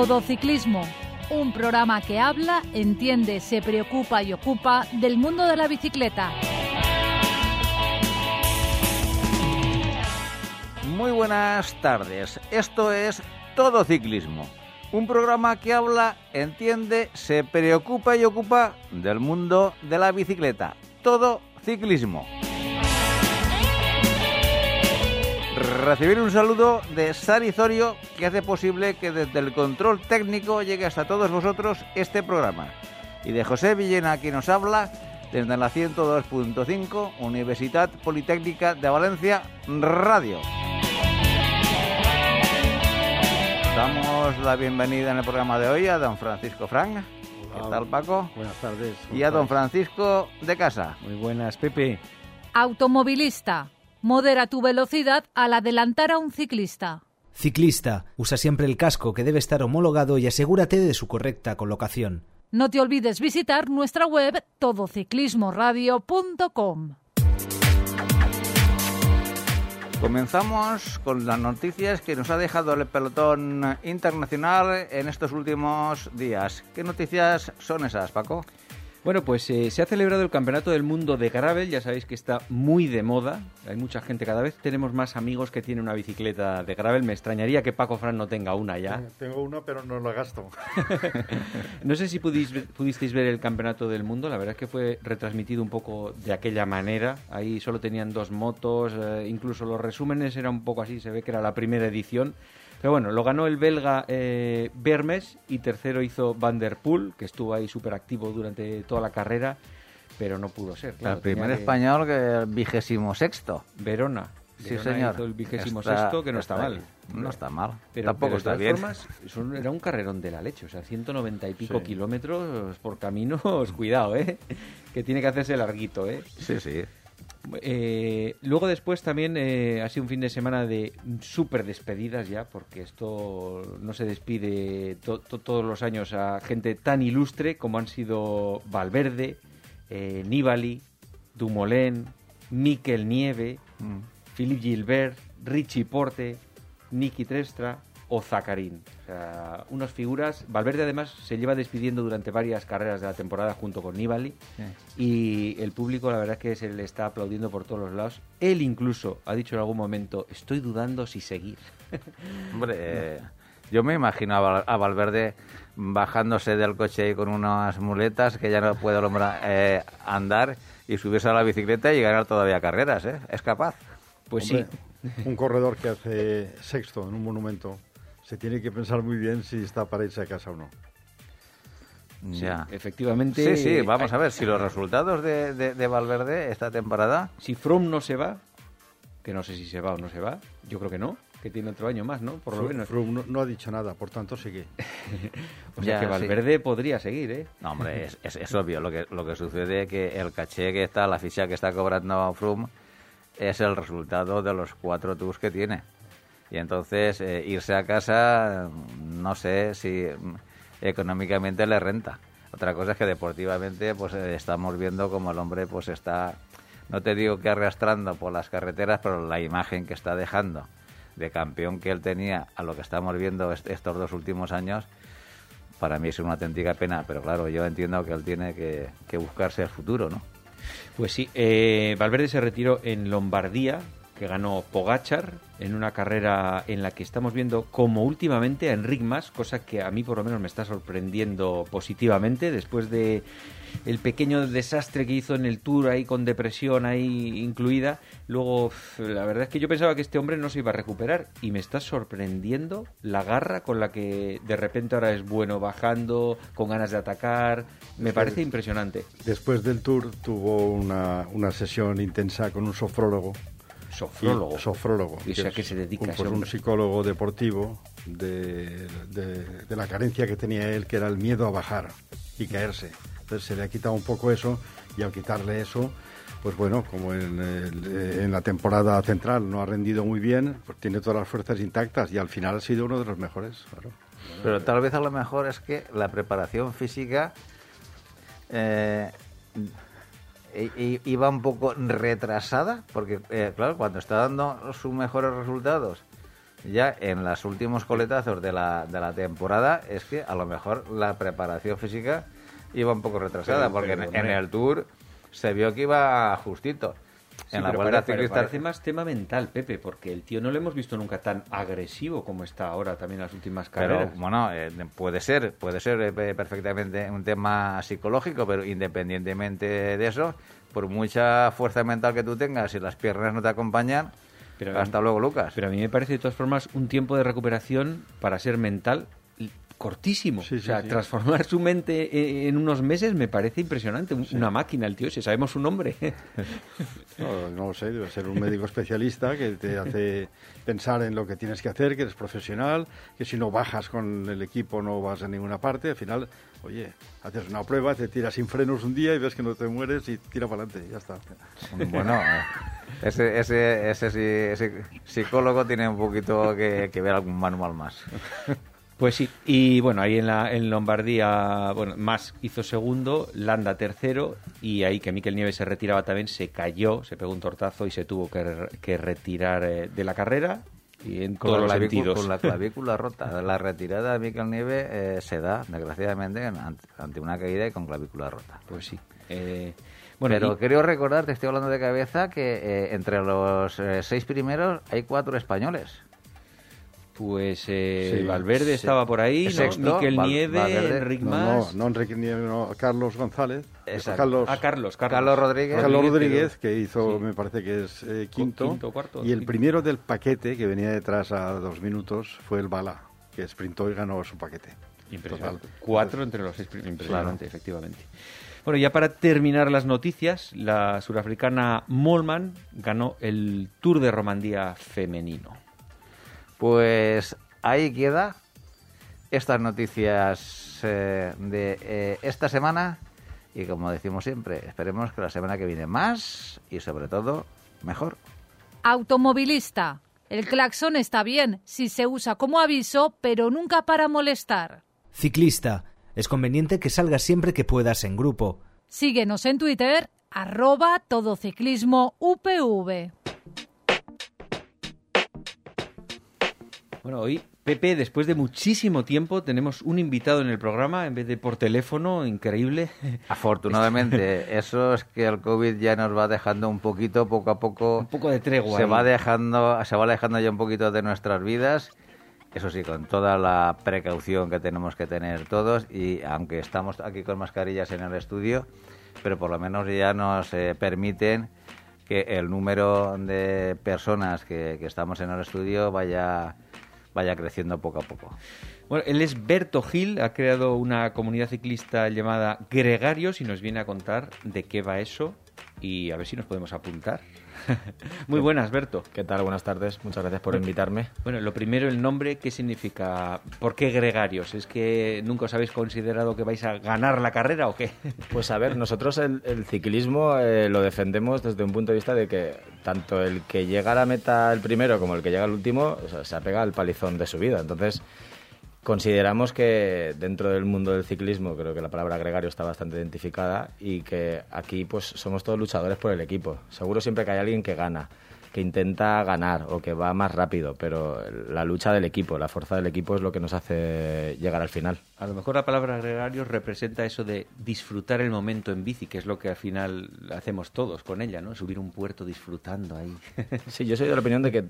Todo Ciclismo, un programa que habla, entiende, se preocupa y ocupa del mundo de la bicicleta. Muy buenas tardes. Esto es Todo Ciclismo, un programa que habla, entiende, se preocupa y ocupa del mundo de la bicicleta. Todo Ciclismo. Recibir un saludo de Sari Zorio que hace posible que desde el control técnico llegue hasta todos vosotros este programa. Y de José Villena que nos habla desde la 102.5 Universidad Politécnica de Valencia Radio. Damos la bienvenida en el programa de hoy a don Francisco Frank. ¿Qué tal, Paco? Buenas tardes. Y a don Francisco de Casa. Muy buenas, Pepe. Automovilista. Modera tu velocidad al adelantar a un ciclista. Ciclista, usa siempre el casco que debe estar homologado y asegúrate de su correcta colocación. No te olvides visitar nuestra web todociclismoradio.com. Comenzamos con las noticias que nos ha dejado el pelotón internacional en estos últimos días. ¿Qué noticias son esas, Paco? Bueno, pues eh, se ha celebrado el Campeonato del Mundo de Gravel, ya sabéis que está muy de moda, hay mucha gente, cada vez tenemos más amigos que tienen una bicicleta de Gravel, me extrañaría que Paco Fran no tenga una ya. Tengo una, pero no la gasto. no sé si pudisteis ver el Campeonato del Mundo, la verdad es que fue retransmitido un poco de aquella manera, ahí solo tenían dos motos, eh, incluso los resúmenes eran un poco así, se ve que era la primera edición. Pero bueno, lo ganó el belga eh, Bermes y tercero hizo Van der Poel, que estuvo ahí súper activo durante toda la carrera, pero no pudo ser. el primer español que el vigésimo sexto. Verona. Sí, señor. Hizo el vigésimo sexto, que no está, mal. No está mal. Pero, Tampoco está bien. Formas, era un carrerón de la leche, o sea, 190 y pico kilómetros por caminos, cuidado, ¿eh? Que tiene que hacerse larguito, ¿eh? Sí, sí. Eh, luego después también eh, ha sido un fin de semana de súper despedidas ya, porque esto no se despide todos los años a gente tan ilustre como han sido Valverde, eh, Nibali, Dumoulin, Miquel Nieve, mm. Philippe Gilbert, Richie Porte, Niki Trestra, o Zacarín. O sea, unas figuras. Valverde además se lleva despidiendo durante varias carreras de la temporada junto con Nibali y el público la verdad es que se le está aplaudiendo por todos los lados. Él incluso ha dicho en algún momento, estoy dudando si seguir. Hombre, yo me imagino a Valverde bajándose del coche con unas muletas que ya no puede el hombre eh, andar y subirse a la bicicleta y ganar todavía carreras, ¿eh? ¿Es capaz? Pues sí. Un corredor que hace sexto en un monumento se tiene que pensar muy bien si está para irse a casa o no. ya. efectivamente. Sí, sí, vamos a ver si los resultados de, de, Valverde esta temporada. Si Froome no se va, que no sé si se va o no se va, yo creo que no, que tiene otro año más, ¿no? Por lo menos. Froome no, ha dicho nada, por tanto sigue. o sea que Valverde podría seguir, ¿eh? No, hombre, es, es, obvio. Lo que, lo que sucede es que el caché que está, la ficha que está cobrando Froome, es el resultado de los cuatro tours que tiene. Y entonces eh, irse a casa, no sé si económicamente le renta. Otra cosa es que deportivamente pues eh, estamos viendo como el hombre pues está, no te digo que arrastrando por las carreteras, pero la imagen que está dejando de campeón que él tenía a lo que estamos viendo estos dos últimos años, para mí es una auténtica pena, pero claro, yo entiendo que él tiene que, buscarse el futuro, ¿no? Pues sí, eh, Valverde se retiró en Lombardía, que ganó Pogachar en una carrera en la que estamos viendo como últimamente a Enric Mas, cosa que a mí por lo menos me está sorprendiendo positivamente después de el pequeño desastre que hizo en el Tour ahí con depresión ahí incluida. Luego, la verdad es que yo pensaba que este hombre no se iba a recuperar y me está sorprendiendo la garra con la que de repente ahora es bueno bajando, con ganas de atacar. Me parece impresionante. Después del Tour tuvo una, una sesión intensa con un sofrólogo Sofrólogo. sofrólogo. ¿Y sea, que se dedica un, un psicólogo deportivo de, de, la carencia que tenía él, que era el miedo a bajar y caerse. Entonces se le ha quitado un poco eso y al quitarle eso, pues bueno, como en, en, la temporada central no ha rendido muy bien, pues tiene todas las fuerzas intactas y al final ha sido uno de los mejores. Claro. Pero tal vez a lo mejor es que la preparación física eh, iba un poco retrasada, porque, eh, claro, cuando está dando sus mejores resultados, ya en los últimos coletazos de la, de la temporada es que a lo mejor la preparación física iba un poco retrasada, Pero- porque pero, en, en el Tour se vio que iba justito. Sí, en la pero Vuelta Ciclista... parece más tema mental, Pepe, porque el tío no lo hemos visto nunca tan agresivo como está ahora también en las últimas Pero carreras. bueno, eh, puede ser, puede ser eh, pe- perfectamente un tema psicológico, pero independientemente de eso, por mucha fuerza mental que tú tengas, si las piernas no te acompañan, Pero- hasta luego, Lucas. Pero a mí me parece de todas formas un tiempo de recuperación para ser mental cortísimo. Sí, o sea, sí. transformar su mente e- en unos meses me parece impresionante. Un- Una máquina, el tío, si sabemos su nombre. No, no lo sé, debe ser un médico especialista que te hace pensar en lo que tienes que hacer, que eres profesional, que si no bajas con el equipo no vas a ninguna parte. Al final, oye, haces una prueba, te tiras sin frenos un día y ves que no te mueres y tira para adelante, ya está. Bueno, eh, ese, ese, ese, sí- ese psicólogo tiene un poquito que, que ver algún manual más. Pues sí, y bueno, ahí en, la, en Lombardía, bueno, Mas hizo segundo, Landa tercero, y ahí que Miquel Nieves se retiraba también, se cayó, se pegó un tortazo y se tuvo que, que retirar eh, de la carrera, y en todos Con los la, clavícula, sentidos. con la clavícula rota. La retirada de Miquel Nieve eh, se da, desgraciadamente, en- ante, una caída y con clavícula rota. Pues sí. Eh, bueno, Pero y- quiero recordar, te estoy hablando de cabeza, que eh, entre los eh, seis primeros hay cuatro españoles. Pues eh, Sí, Valverde sí. estaba por ahí, ¿no? Sexto, Miquel Val- Nieve, Valverde. Enric No, Mas. no, no Enrique Nieves, no, Carlos González. Exacto. Carlos, Ah, Carlos, Carlos. Carlos Rodríguez. Carlos Rodríguez, que hizo, sí. me parece que es eh, quinto. quinto, cuarto, y el quinto. primero del paquete, que venía detrás a dos minutos, fue el Bala, que sprintó y ganó su paquete. Impresionante. Total. Cuatro entre los seis. Impresionante, efectivamente. Bueno, ya para terminar las noticias, la surafricana Molman ganó el Tour de Romandía femenino. Pues ahí queda estas noticias eh, de eh, esta semana y como decimos siempre, esperemos que la semana que viene más y sobre todo mejor. Automovilista. El claxon está bien si se usa como aviso, pero nunca para molestar. Ciclista. Es conveniente que salgas siempre que puedas en grupo. Síguenos en Twitter, arroba todociclismo UPV. Bueno, hoy, Pepe, después de muchísimo tiempo, tenemos un invitado en el programa en vez de por teléfono, increíble. Afortunadamente, eso es que el COVID ya nos va dejando un poquito, poco a poco, Un poco de tregua. se ahí. va dejando, se va alejando ya un poquito de nuestras vidas. Eso sí, con toda la precaución que tenemos que tener todos y aunque estamos aquí con mascarillas en el estudio, pero por lo menos ya nos eh, permiten que el número de personas que, que estamos en el estudio vaya vaya creciendo poco a poco. Bueno, él es Berto Gil, ha creado una comunidad ciclista llamada Gregarios y nos viene a contar de qué va eso y a ver si nos podemos apuntar. Muy buenas, Berto. ¿Qué tal? Buenas tardes. Muchas gracias por invitarme. Bueno, lo primero, el nombre, ¿qué significa? ¿Por qué Gregarios? ¿Es que nunca os habéis considerado que vais a ganar la carrera o qué? Pues a ver, nosotros el, el ciclismo eh, lo defendemos desde un punto de vista de que tanto el que llega a la meta el primero como el que llega al último o sea, se apega al palizón de su vida. Entonces, consideramos que dentro del mundo del ciclismo, creo que la palabra gregario está bastante identificada y que aquí pues somos todos luchadores por el equipo. Seguro siempre que hay alguien que gana, que intenta ganar o que va más rápido, pero la lucha del equipo, la fuerza del equipo es lo que nos hace llegar al final. A lo mejor la palabra Gregarios representa eso de disfrutar el momento en bici, que es lo que al final hacemos todos con ella, ¿no? Subir un puerto disfrutando ahí. Sí, yo soy de la opinión de que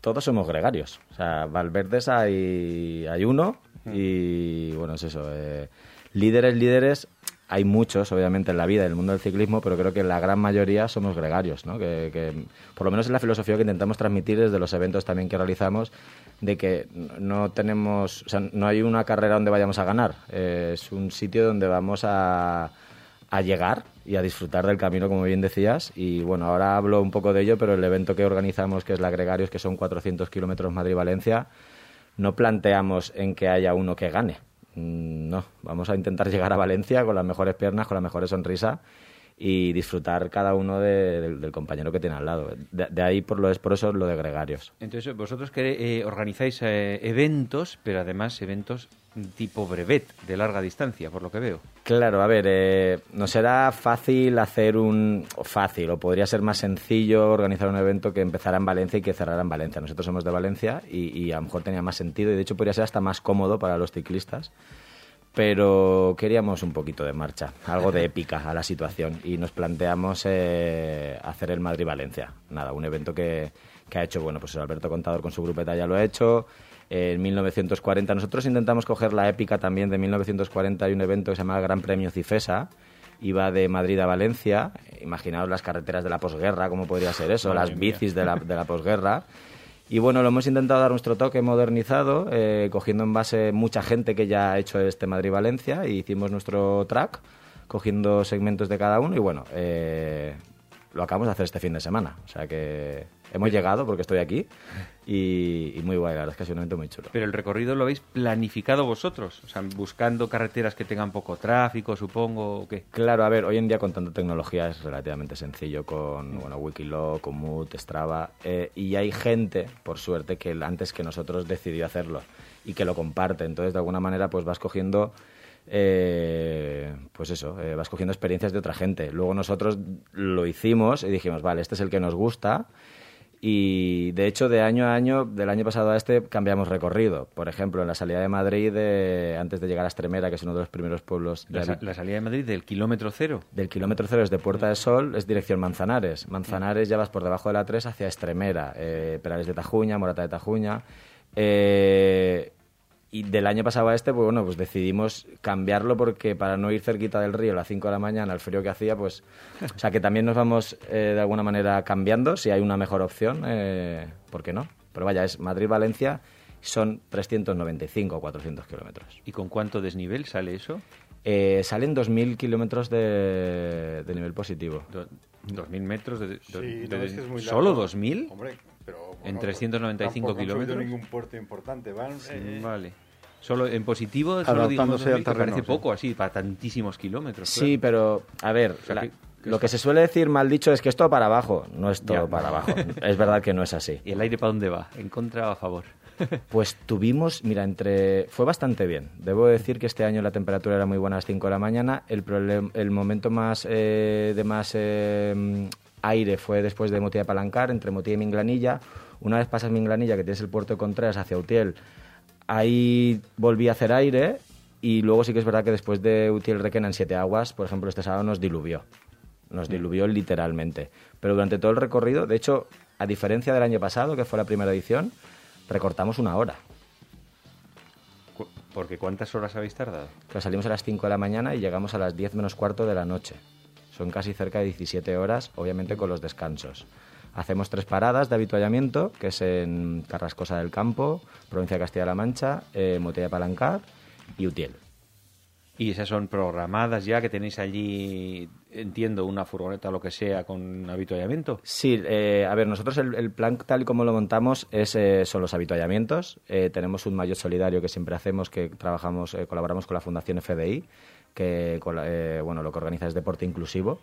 todos somos gregarios. O sea, Valverdes hay, hay uno y, bueno, es eso. eh, líderes, líderes, hay muchos, obviamente, en la vida, en el mundo del ciclismo, pero creo que la gran mayoría somos gregarios, ¿no? Que, que, por lo menos es la filosofía que intentamos transmitir desde los eventos también que realizamos, de que no tenemos, o sea, no hay una carrera donde vayamos a ganar, eh, es un sitio donde vamos a a llegar y a disfrutar del camino, como bien decías. Y bueno, ahora hablo un poco de ello, pero el evento que organizamos, que es la Gregarios, que son 400 kilómetros Madrid-Valencia, no planteamos en que haya uno que gane. Mm, No, vamos a intentar llegar a Valencia con las mejores piernas, con la mejor sonrisa y disfrutar cada uno de- del, del compañero que tiene al lado. De, de ahí por, lo, es por eso lo de gregarios. Entonces, vosotros que, eh, organizáis eh, eventos, pero además eventos tipo brevet, de larga distancia, por lo que veo. Claro, a ver, eh, no será fácil hacer un... o fácil, o podría ser más sencillo organizar un evento que empezara en Valencia y que cerrara en Valencia. Nosotros somos de Valencia y, y a lo mejor tenía más sentido y de hecho podría ser hasta más cómodo para los ciclistas. Pero queríamos un poquito de marcha, algo de épica a la situación y nos planteamos eh, hacer el Madrid-Valencia. Nada, un evento que, que ha hecho, bueno, pues Alberto Contador con su grupeta ya lo ha hecho. En 1940 nosotros intentamos coger la épica también de 1940 hay un evento que se llama Gran Premio Cifesa. Iba de Madrid a Valencia. Imaginaos las carreteras de la posguerra, cómo podría ser eso, Madre las mía. bicis de la, de la posguerra. Y bueno, lo hemos intentado dar nuestro toque modernizado, eh, cogiendo en base mucha gente que ya ha hecho este Madrid-Valencia y hicimos nuestro track, cogiendo segmentos de cada uno y bueno, eh, lo acabamos de hacer este fin de semana. O sea que hemos llegado porque estoy aquí y, y muy guay, la verdad es que ha sido un evento muy chulo. Pero el recorrido lo habéis planificado vosotros, o sea, buscando carreteras que tengan poco tráfico, supongo, o qué. Claro, a ver, hoy en día con tanta tecnología es relativamente sencillo con bueno, Wikiloc, Komoot, Strava, eh, y hay gente, por suerte, que antes que nosotros decidió hacerlo y que lo comparte. Entonces, de alguna manera, pues vas cogiendo, eh, pues eso, eh, vas cogiendo experiencias de otra gente. Luego nosotros lo hicimos y dijimos, vale, este es el que nos gusta. Y de hecho, de año a año, del año pasado a este, cambiamos recorrido. Por ejemplo, en la salida de Madrid, antes de llegar a Estremera, que es uno de los primeros pueblos de La, sa- la salida de Madrid del kilómetro cero. del kilómetro cero es de Puerta de Sol, es dirección Manzanares. Manzanares ya vas por debajo de la 3 hacia Estremera, eh, Perales de Tajuña, Morata de Tajuña. Eh, y del año pasado a este, pues bueno, pues decidimos cambiarlo porque para no ir cerquita del río a las 5 de la mañana, al frío que hacía, pues... O sea, que también nos vamos eh, de alguna manera cambiando, si hay una mejor opción, eh, ¿por qué no? Pero vaya, es Madrid-Valencia, son 395 o 400 kilómetros. ¿Y con cuánto desnivel sale eso? Eh, salen 2.000 kilómetros de, de nivel positivo. Do- ¿2.000 metros de, de- Sí, de- no, es que es muy ¿Solo largo. 2.000? Hombre, pero... En bueno, 395 han subido kilómetros. ningún puerto importante. Van, eh, Vale. Solo en positivo, solo digamos al 2.000, que terreno, parece sí. poco así, para tantísimos kilómetros. Sí, claro. pero a ver, sea, la- que- que lo que se suele decir mal dicho es que es todo para abajo. No es todo Ya. para abajo. Es verdad que no es así. ¿Y el aire para dónde va? ¿En contra o a favor? Pues tuvimos, mira, entre fue bastante bien. Debo decir que este año la temperatura era muy buena a las 5 de la mañana. El, problem- el momento más eh, de más eh, aire fue después de Motilla de Palancar, entre Motilla y Minglanilla. Una vez pasas Minglanilla, que tienes el puerto de Contreras hacia Utiel, ahí volví a hacer aire. Y luego sí que es verdad que después de Utiel Requena en Siete Aguas, por ejemplo, este sábado nos diluvió. Nos diluvió literalmente. Pero durante todo el recorrido, de hecho, a diferencia del año pasado, que fue la primera edición, recortamos una hora. Porque ¿cuántas horas habéis tardado? Pero salimos a las 5 de la mañana y llegamos a las 10 menos cuarto de la noche. Son casi cerca de 17 horas, obviamente con los descansos. Hacemos tres paradas de habituallamiento, que es en Carrascosa del Campo, provincia de Castilla-La Mancha, eh, Motella de Palancar y Utiel. Y esas son programadas ya, que tenéis allí, entiendo, una furgoneta o lo que sea con habituallamiento. Sí, eh, a ver, nosotros el, el plan tal y como lo montamos es, eh, son los habituallamientos. Eh, tenemos un mayor solidario que siempre hacemos, que trabajamos, eh, colaboramos con la Fundación FDI, que eh, bueno, lo que organiza es Deporte Inclusivo.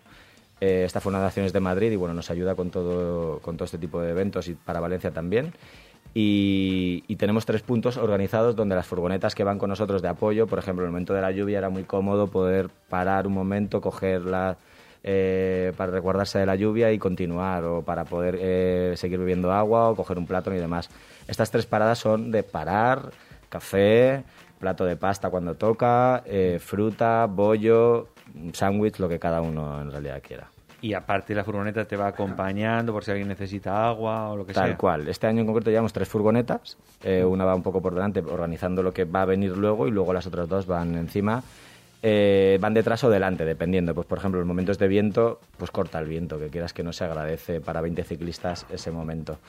Eh, esta fundación es de Madrid y bueno, nos ayuda con todo, con todo este tipo de eventos y para Valencia también. Y, tenemos tres puntos organizados donde las furgonetas que van con nosotros de apoyo, por ejemplo, en el momento de la lluvia era muy cómodo poder parar un momento, cogerla eh, para resguardarse de la lluvia y continuar, o para poder eh, seguir bebiendo agua o coger un plátano y demás. Estas tres paradas son de parar, café, plato de pasta cuando toca, eh, fruta, bollo, sándwich, lo que cada uno en realidad quiera. Y aparte la furgoneta te va acompañando por si alguien necesita agua o lo que Tal sea. cual. Este año en concreto llevamos tres furgonetas. Eh, una va un poco por delante organizando lo que va a venir luego y luego las otras dos van encima. Eh, van detrás o delante, dependiendo. Pues por ejemplo, en momentos de viento, pues corta el viento, que quieras que no se agradece para 20 ciclistas ese momento.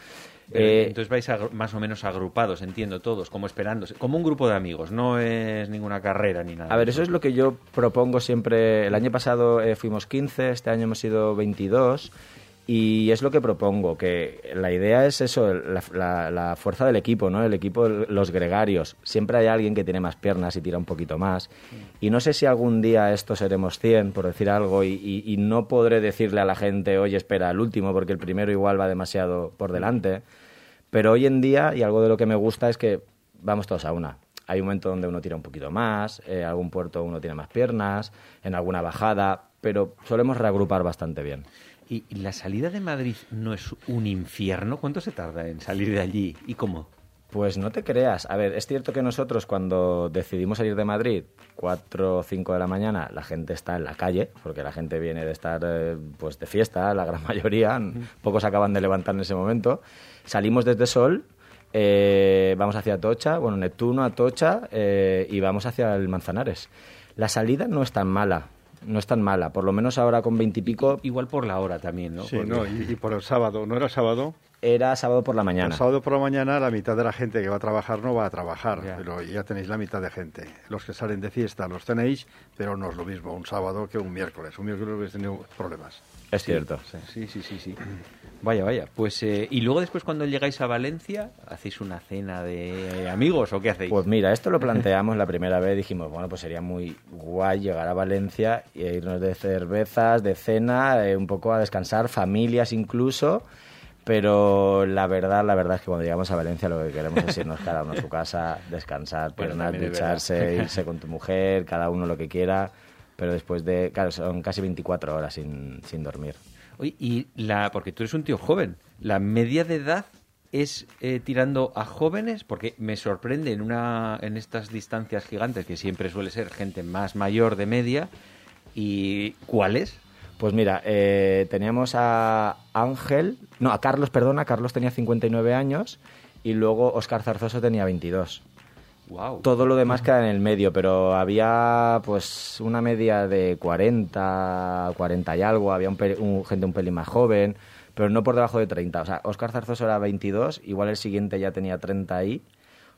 Eh, entonces vais más o menos agrupados, entiendo, todos, como esperándose. Como un grupo de amigos, no es ninguna carrera ni nada. A ver, eso es lo que yo propongo siempre. El año pasado eh, fuimos 15, este año hemos sido 22. Y es lo que propongo, que la idea es eso, la, la- la fuerza del equipo, ¿no? El equipo, los gregarios. Siempre hay alguien que tiene más piernas y tira un poquito más. Y no sé si algún día esto seremos 100, por decir algo, y, y- y no podré decirle a la gente, oye, espera, el último, porque el primero igual va demasiado por delante. Pero hoy en día, y algo de lo que me gusta es que vamos todos a una. Hay un momento donde uno tira un poquito más, en algún puerto uno tiene más piernas, en alguna bajada, pero solemos reagrupar bastante bien. ¿Y la salida de Madrid no es un infierno? ¿Cuánto se tarda en salir de allí? ¿Y cómo? Pues no te creas. A ver, es cierto que nosotros cuando decidimos salir de Madrid, 4 o 5 de la mañana, la gente está en la calle, porque la gente viene de estar eh, pues de fiesta, la gran mayoría, pocos acaban de levantar en ese momento. Salimos desde Sol, eh, vamos hacia Atocha, bueno, Neptuno, Atocha, eh, y vamos hacia el Manzanares. La salida no es tan mala, no es tan mala, por lo menos ahora con 20 y pico Igual por la hora también, ¿no? Sí, Porque- no, y, y por el sábado, ¿no era sábado? era sábado por la mañana. El sábado por la mañana la mitad de la gente que va a trabajar no va a trabajar, Ya. pero ya tenéis la mitad de gente. Los que salen de fiesta los tenéis, pero no es lo mismo un sábado que un miércoles. Un miércoles habéis tenido problemas. Es cierto. Sí, sí, sí, sí. Vaya, vaya. Pues, eh, y luego después cuando llegáis a Valencia, ¿hacéis una cena de amigos o qué hacéis? Pues mira, esto lo planteamos la primera vez. Dijimos, bueno, pues sería muy guay llegar a Valencia e irnos de cervezas, de cena, eh, un poco a descansar, familias incluso. Pero la verdad, la verdad es que cuando llegamos a Valencia lo que queremos es irnos cada uno a su casa, descansar, Bueno, ducharse, irse con tu mujer, cada uno lo que quiera. Pero después de, claro, son casi 24 horas sin, sin dormir. Oye, y la, porque tú eres un tío joven, ¿la media de edad es eh, tirando a jóvenes? Porque me sorprende en, una, en estas distancias gigantes, que siempre suele ser gente más mayor de media, ¿y cuáles? Pues mira, eh, teníamos a Ángel, no, a Carlos, perdona, Carlos tenía 59 años y luego Oscar Zarzoso tenía 22. Wow. Todo lo demás queda en el medio, pero había pues una media de 40, 40 y algo, había un, un- gente un pelín más joven, pero no por debajo de 30. O sea, Oscar Zarzoso era 22, igual el siguiente ya tenía 30 y...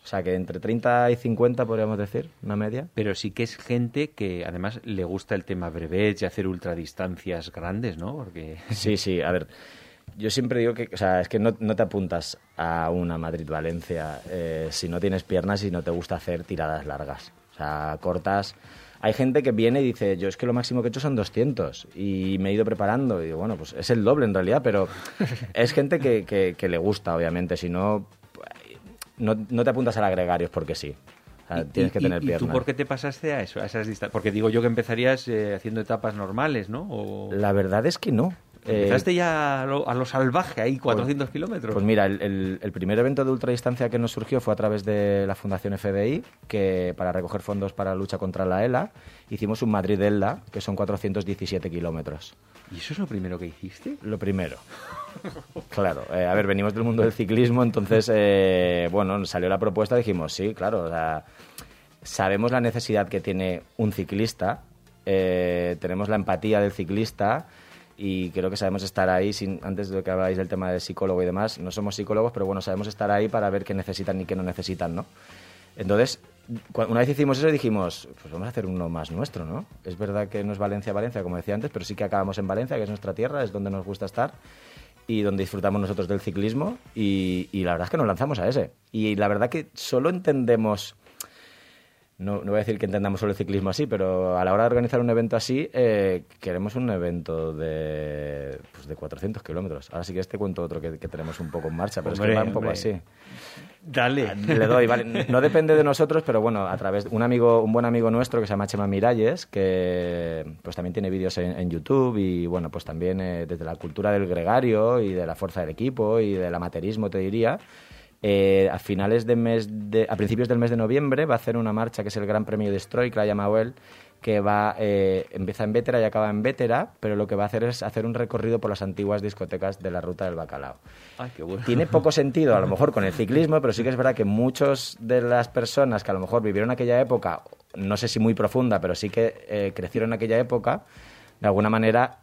O sea, que entre 30 y 50 podríamos decir, una media. Pero sí que es gente que además le gusta el tema brevets y hacer ultradistancias grandes, ¿no? Porque Sí, sí, a ver. Yo siempre digo que, o sea, es que no, no te apuntas a una Madrid-Valencia eh, si no tienes piernas y no te gusta hacer tiradas largas. O sea, cortas. Hay gente que viene y dice, yo es que lo máximo que he hecho son 200 y me he ido preparando. Y digo, bueno, pues es el doble en realidad, pero es gente que, que- que le gusta, obviamente. Si no, no, no te apuntas al agregarios porque sí. O sea, Y- tienes que y- tener y, piernas. tú por qué te pasaste a eso, a esas distancias? Porque digo yo que empezarías eh, haciendo etapas normales, ¿no? O... La verdad es que no. Eh, Empezaste ya a lo, a lo salvaje, ahí 400 kilómetros. Pues mira, el, el- el primer evento de ultradistancia que nos surgió fue a través de la Fundación FDI, que para recoger fondos para la lucha contra la ELA, hicimos un Madrid-ELA, que son 417 kilómetros. ¿Y eso es lo primero que hiciste? Lo primero. Claro, eh, a ver, venimos del mundo del ciclismo, entonces, eh, bueno, nos salió la propuesta, dijimos, sí, claro, o sea, sabemos la necesidad que tiene un ciclista, eh, tenemos la empatía del ciclista y creo que sabemos estar ahí, sin, antes de que habláis del tema del psicólogo y demás, no somos psicólogos, pero bueno, sabemos estar ahí para ver qué necesitan y qué no necesitan, ¿no? Entonces, una vez hicimos eso dijimos, pues vamos a hacer uno más nuestro, ¿no? Es verdad que no es Valencia, Valencia, como decía antes, pero sí que acabamos en Valencia, que es nuestra tierra, es donde nos gusta estar y donde disfrutamos nosotros del ciclismo y, y la verdad es que nos lanzamos a ese. Y la verdad que solo entendemos, no, no voy a decir que entendamos solo el ciclismo así, pero a la hora de organizar un evento así, eh, queremos un evento de, pues de 400 kilómetros. Ahora sí que este cuento otro que, que tenemos un poco en marcha, pero es que va un poco hombre. así. Dale. Le doy, vale. No depende de nosotros, pero bueno, a través de un amigo, un buen amigo nuestro que se llama Chema Miralles, que pues también tiene vídeos en, en YouTube y bueno, pues también eh, desde la cultura del gregario y de la fuerza del equipo y del amateurismo, te diría. Eh, a finales de mes de, a principios del mes de noviembre va a hacer una marcha que es el Gran Premio de Destroy, que la ha llamado él, que va eh, empieza en Vétera y acaba en Vétera, pero lo que va a hacer es hacer un recorrido por las antiguas discotecas de la ruta del bacalao. Ay, qué bueno. Tiene poco sentido, a lo mejor, con el ciclismo, pero sí que es verdad que muchos de las personas que a lo mejor vivieron aquella época, no sé si muy profunda, pero sí que eh, crecieron en aquella época, de alguna manera,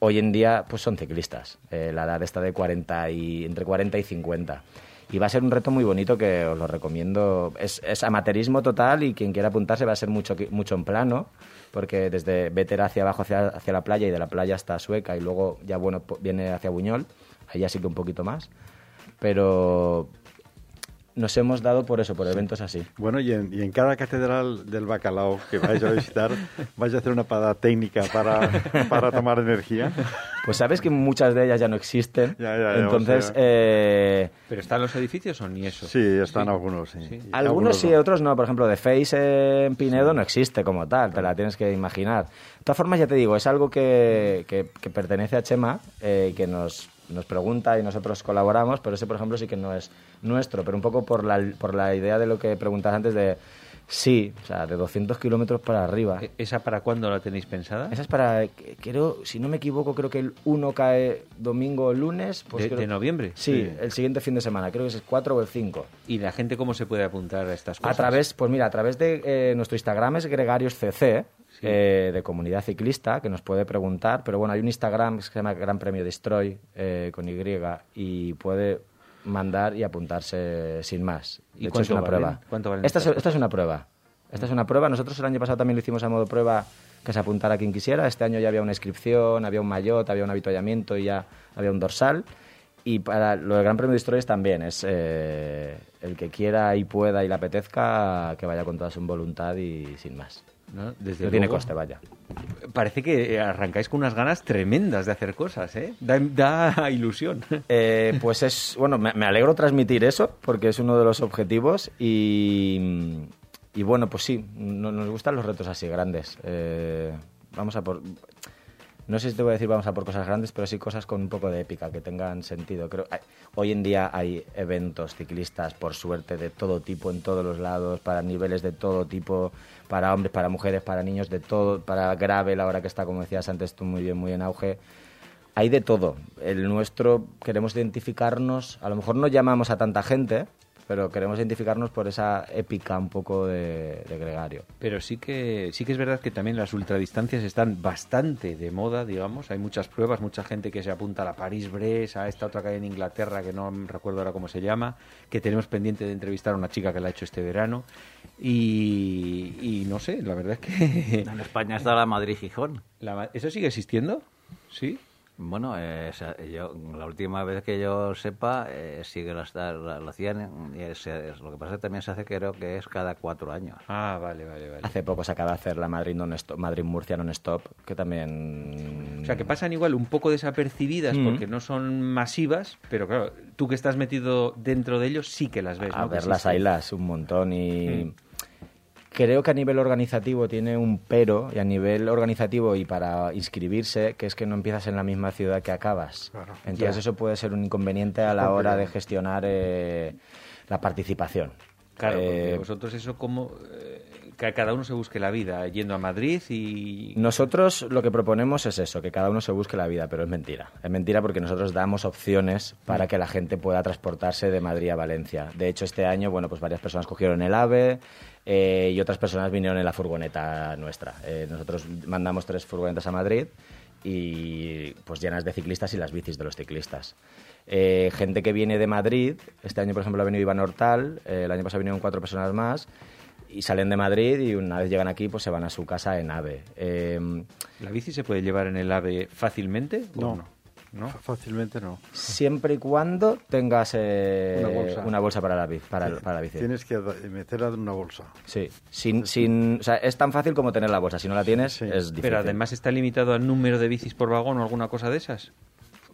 hoy en día, pues son ciclistas. Eh, la edad está de 40 y, entre 40 y 50. Y va a ser un reto muy bonito que os lo recomiendo. Es, es amateurismo total y quien quiera apuntarse va a ser mucho, mucho en plano, porque desde Vétera hacia abajo, hacia, hacia la playa y de la playa hasta Sueca y luego ya bueno viene hacia Buñol, ya sí que un poquito más. Pero nos hemos dado por eso, por eventos así. Bueno, y en, y en cada catedral del bacalao que vais a visitar, vais a hacer una parada técnica para, para tomar energía. Pues sabes que muchas de ellas ya no existen. Ya, ya, ya, Entonces, o sea- eh, ¿Pero están los edificios o ni eso? Sí, están algunos, sí. Sí. Y algunos sí, no. otros no. Por ejemplo, de Face en Pinedo no existe como tal, te la tienes que imaginar. De todas formas, ya te digo, es algo que, que- que pertenece a Chema, eh, que nos, nos pregunta y nosotros colaboramos, pero ese, por ejemplo, sí que no es nuestro, pero un poco por la, por la idea de lo que preguntas antes de... Sí, o sea, de 200 kilómetros para arriba. ¿E- ¿Esa para cuándo la tenéis pensada? Esa es para, creo, si no me equivoco, creo que el 1 cae domingo o lunes. Pues ¿De, creo- de noviembre? Sí, el siguiente fin de semana, creo que es el 4 o el 5. ¿Y la gente cómo se puede apuntar a estas A cosas? través, pues mira, a través de eh, nuestro Instagram es Gregarios Eh, de comunidad ciclista, que nos puede preguntar, pero bueno, hay un Instagram que se llama Gran Premio Destroy, eh, con Y, y puede mandar y apuntarse sin más. ¿Y De hecho, es cuánto una valen? prueba. ¿Cuánto valen esta, es, esta es una prueba. Esta es una prueba. Nosotros el año pasado también lo hicimos a modo prueba que se apuntara quien quisiera. Este año ya había una inscripción, había un maillot, había un avituallamiento y ya había un dorsal. Y para lo del Gran Premio de Destroyers también es eh, el que quiera y pueda y le apetezca que vaya con toda su voluntad y sin más. ¿No? Desde No tiene luego. coste, vaya. Parece que arrancáis con unas ganas tremendas de hacer cosas, ¿eh? Da, da ilusión. Eh, pues es, bueno, me, me alegro transmitir eso porque es uno de los objetivos y, y bueno, pues sí, no- nos gustan los retos así grandes. Eh, vamos a por, no sé si te voy a decir vamos a por cosas grandes, pero sí cosas con un poco de épica, que tengan sentido. Creo, hay- hoy en día hay eventos ciclistas, por suerte, de todo tipo en todos los lados, para niveles de todo tipo, para hombres, para mujeres, para niños, de todo, para gravel, ahora que está, como decías antes tú, muy bien, muy en auge. Hay de todo. El nuestro queremos identificarnos, a lo mejor no llamamos a tanta gente, pero queremos identificarnos por esa épica un poco de, de gregario. Pero sí que sí que es verdad que también las ultradistancias están bastante de moda, digamos. Hay muchas pruebas, mucha gente que se apunta a la París-Brest, a esta otra hay en Inglaterra, que no recuerdo ahora cómo se llama, que tenemos pendiente de entrevistar a una chica que la ha hecho este verano. Y, y no sé, la verdad es que... En España está la Madrid-Gijón. la ma- ¿Eso sigue existiendo? ¿Sí? Bueno, eh, yo, la última vez que yo sepa, eh, lo, está- la- lo hacían. y es- es- lo que pasa es que también se hace, creo que es cada cuatro años. Ah, vale, vale, vale. Hace poco se acaba de hacer la Madrid, non stop, Madrid Murcia non-stop, que también... O sea, que pasan igual un poco desapercibidas Mm. porque no son masivas, pero claro, tú que estás metido dentro de ellos sí que las ves. A ¿no? Verlas, haylas un montón y... Mm. Creo que a nivel organizativo tiene un pero, y a nivel organizativo y para inscribirse, que es que no empiezas en la misma ciudad que acabas. Claro. Entonces eso puede ser un inconveniente a la hora de gestionar eh, la participación. Claro, porque Eh, vosotros eso como... eh, que cada uno se busque la vida yendo a Madrid y... Nosotros lo que proponemos es eso, que cada uno se busque la vida, pero es mentira. Es mentira porque nosotros damos opciones para Mm. que la gente pueda transportarse de Madrid a Valencia. De hecho, este año, bueno, pues varias personas cogieron el AVE eh, y otras personas vinieron en la furgoneta nuestra. Eh, nosotros mandamos tres furgonetas a Madrid y pues llenas de ciclistas y las bicis de los ciclistas. Eh, gente que viene de Madrid, este año por ejemplo ha venido Iván Hortal, eh, el año pasado vinieron cuatro personas más y salen de Madrid y una vez llegan aquí pues se van a su casa en AVE. Eh, ¿La bici se puede llevar en el AVE fácilmente? o No. Fácilmente no. siempre y cuando tengas eh, Una bolsa. para la, bici, para, para la bici. Tienes que meterla en una bolsa. Sí, sin, sin, o sea, es tan fácil como tener la bolsa. Si no la tienes, Sí. es difícil. Pero además está limitado al número de bicis por vagón o alguna cosa de esas.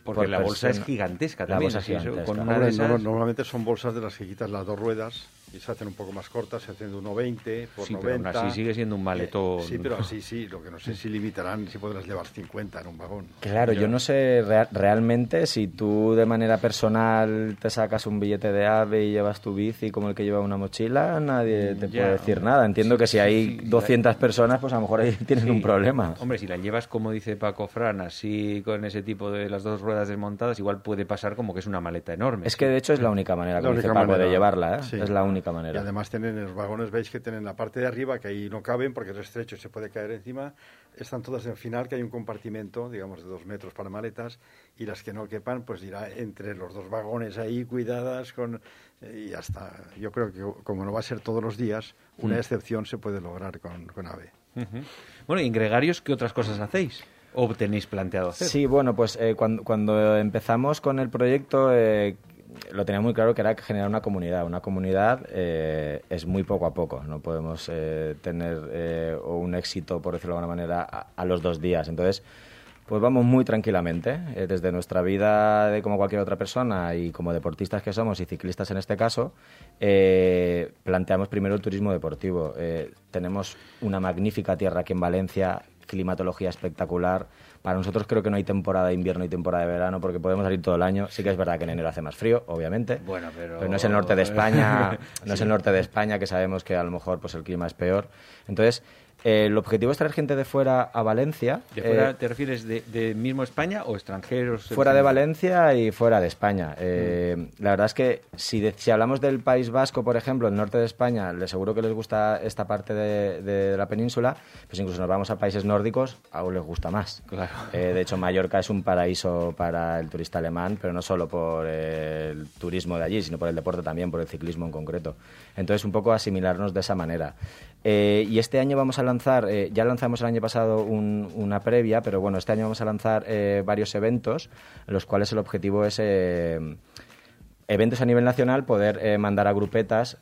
Porque Por la bolsa es gigantesca La también. bolsa es gigantesca. Con una Hombre, de no- esas- normalmente son bolsas de las que quitas las dos ruedas y se hacen un poco más cortas, se hacen de 1,20 por Sí, pero 90. aún así sigue siendo un maletón. Eh, sí, pero así sí. Lo que no sé si limitarán, si podrás llevar 50 en un vagón. Claro, yo no sé rea- realmente si tú de manera personal te sacas un billete de AVE y llevas tu bici como el que lleva una mochila, nadie te Ya. puede decir nada. Entiendo que si hay sí, 200 personas, pues a lo mejor ahí tienen un problema. Hombre, si la llevas, como dice Paco Fran, así con ese tipo de las dos ruedas desmontadas, igual puede pasar como que es una maleta enorme. Es que de hecho es la única manera, La como dice Paco, de llevarla, ¿eh? Es la única única manera. Y además tienen los vagones, veis que tienen la parte de arriba, que ahí no caben porque es estrecho y se puede caer encima. Están todas en el final, que hay un compartimento, digamos, de dos metros para maletas, y las que no quepan, pues irá entre los dos vagones ahí, cuidadas, con y ya está. Yo creo que como no va a ser todos los días, una Mm. excepción se puede lograr con, con AVE. Ujú. Bueno, y en Gregarios, ¿qué otras cosas hacéis? ¿O tenéis planteado hacer? Sí, bueno, pues eh, cuando, cuando empezamos con el proyecto eh, lo tenía muy claro que era generar una comunidad. Una comunidad eh, es muy poco a poco. No podemos eh, tener eh, un éxito, por decirlo de alguna manera, a, los dos días. Entonces, pues vamos muy tranquilamente, desde nuestra vida de como cualquier otra persona y como deportistas que somos y ciclistas en este caso, planteamos primero el turismo deportivo. Tenemos una magnífica tierra aquí en Valencia, climatología espectacular. Para nosotros creo que no hay temporada de invierno y temporada de verano porque podemos salir todo el año. Sí que es verdad que en enero hace más frío, obviamente. Bueno, pero- no es el norte de España, no es el norte de España que sabemos que a lo mejor pues el clima es peor. Entonces, eh, el objetivo es traer gente de fuera a Valencia. ¿De fuera eh, te refieres de, de mismo España o extranjeros? Fuera de Valencia y fuera de España. Eh, La verdad es que si, de- si hablamos del País Vasco, por ejemplo, el norte de España, les seguro que les gusta esta parte de, de la península, pues incluso nos vamos a países nórdicos, aún les gusta más. Claro. Eh, de hecho, Mallorca es un paraíso para el turista alemán, pero no solo por el turismo de allí, sino por el deporte también, por el ciclismo en concreto. Entonces, un poco asimilarnos de esa manera. Eh, y este año vamos a lanzar, eh, ya lanzamos el año pasado un- una previa, pero bueno, este año vamos a lanzar eh, varios eventos, en los cuales el objetivo es eh, eventos a nivel nacional, poder mandar a grupetas.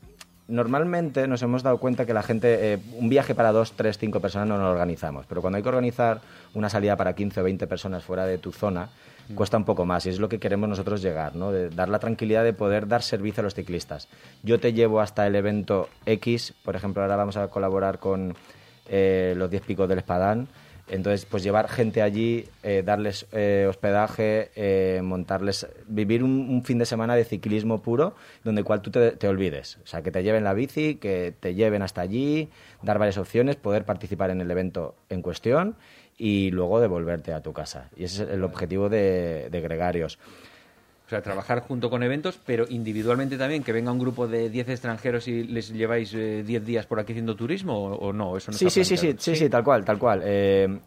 Normalmente nos hemos dado cuenta que la gente, un viaje para dos, tres, cinco personas no lo organizamos, pero cuando hay que organizar una salida para 15 o 20 personas fuera de tu zona, cuesta un poco más y es lo que queremos nosotros llegar, ¿no? De dar la tranquilidad de poder dar servicio a los ciclistas. Yo te llevo hasta el evento X, por ejemplo, ahora vamos a colaborar con eh, los 10 picos del Espadán, entonces, pues llevar gente allí, eh, darles eh, hospedaje, eh, montarles, vivir un, fin de semana de ciclismo puro, donde cual tú te, te olvides. O sea, que te lleven la bici, que te lleven hasta allí, dar varias opciones, poder participar en el evento en cuestión y luego devolverte a tu casa. Y ese es el objetivo de, de Gregarios. O sea, trabajar junto con eventos, pero individualmente también, que venga un grupo de 10 extranjeros y les lleváis eh, 10 días por aquí haciendo turismo o, o no, eso no Sí, está sí, sí, sí, sí, sí, tal cual, tal cual. Eh,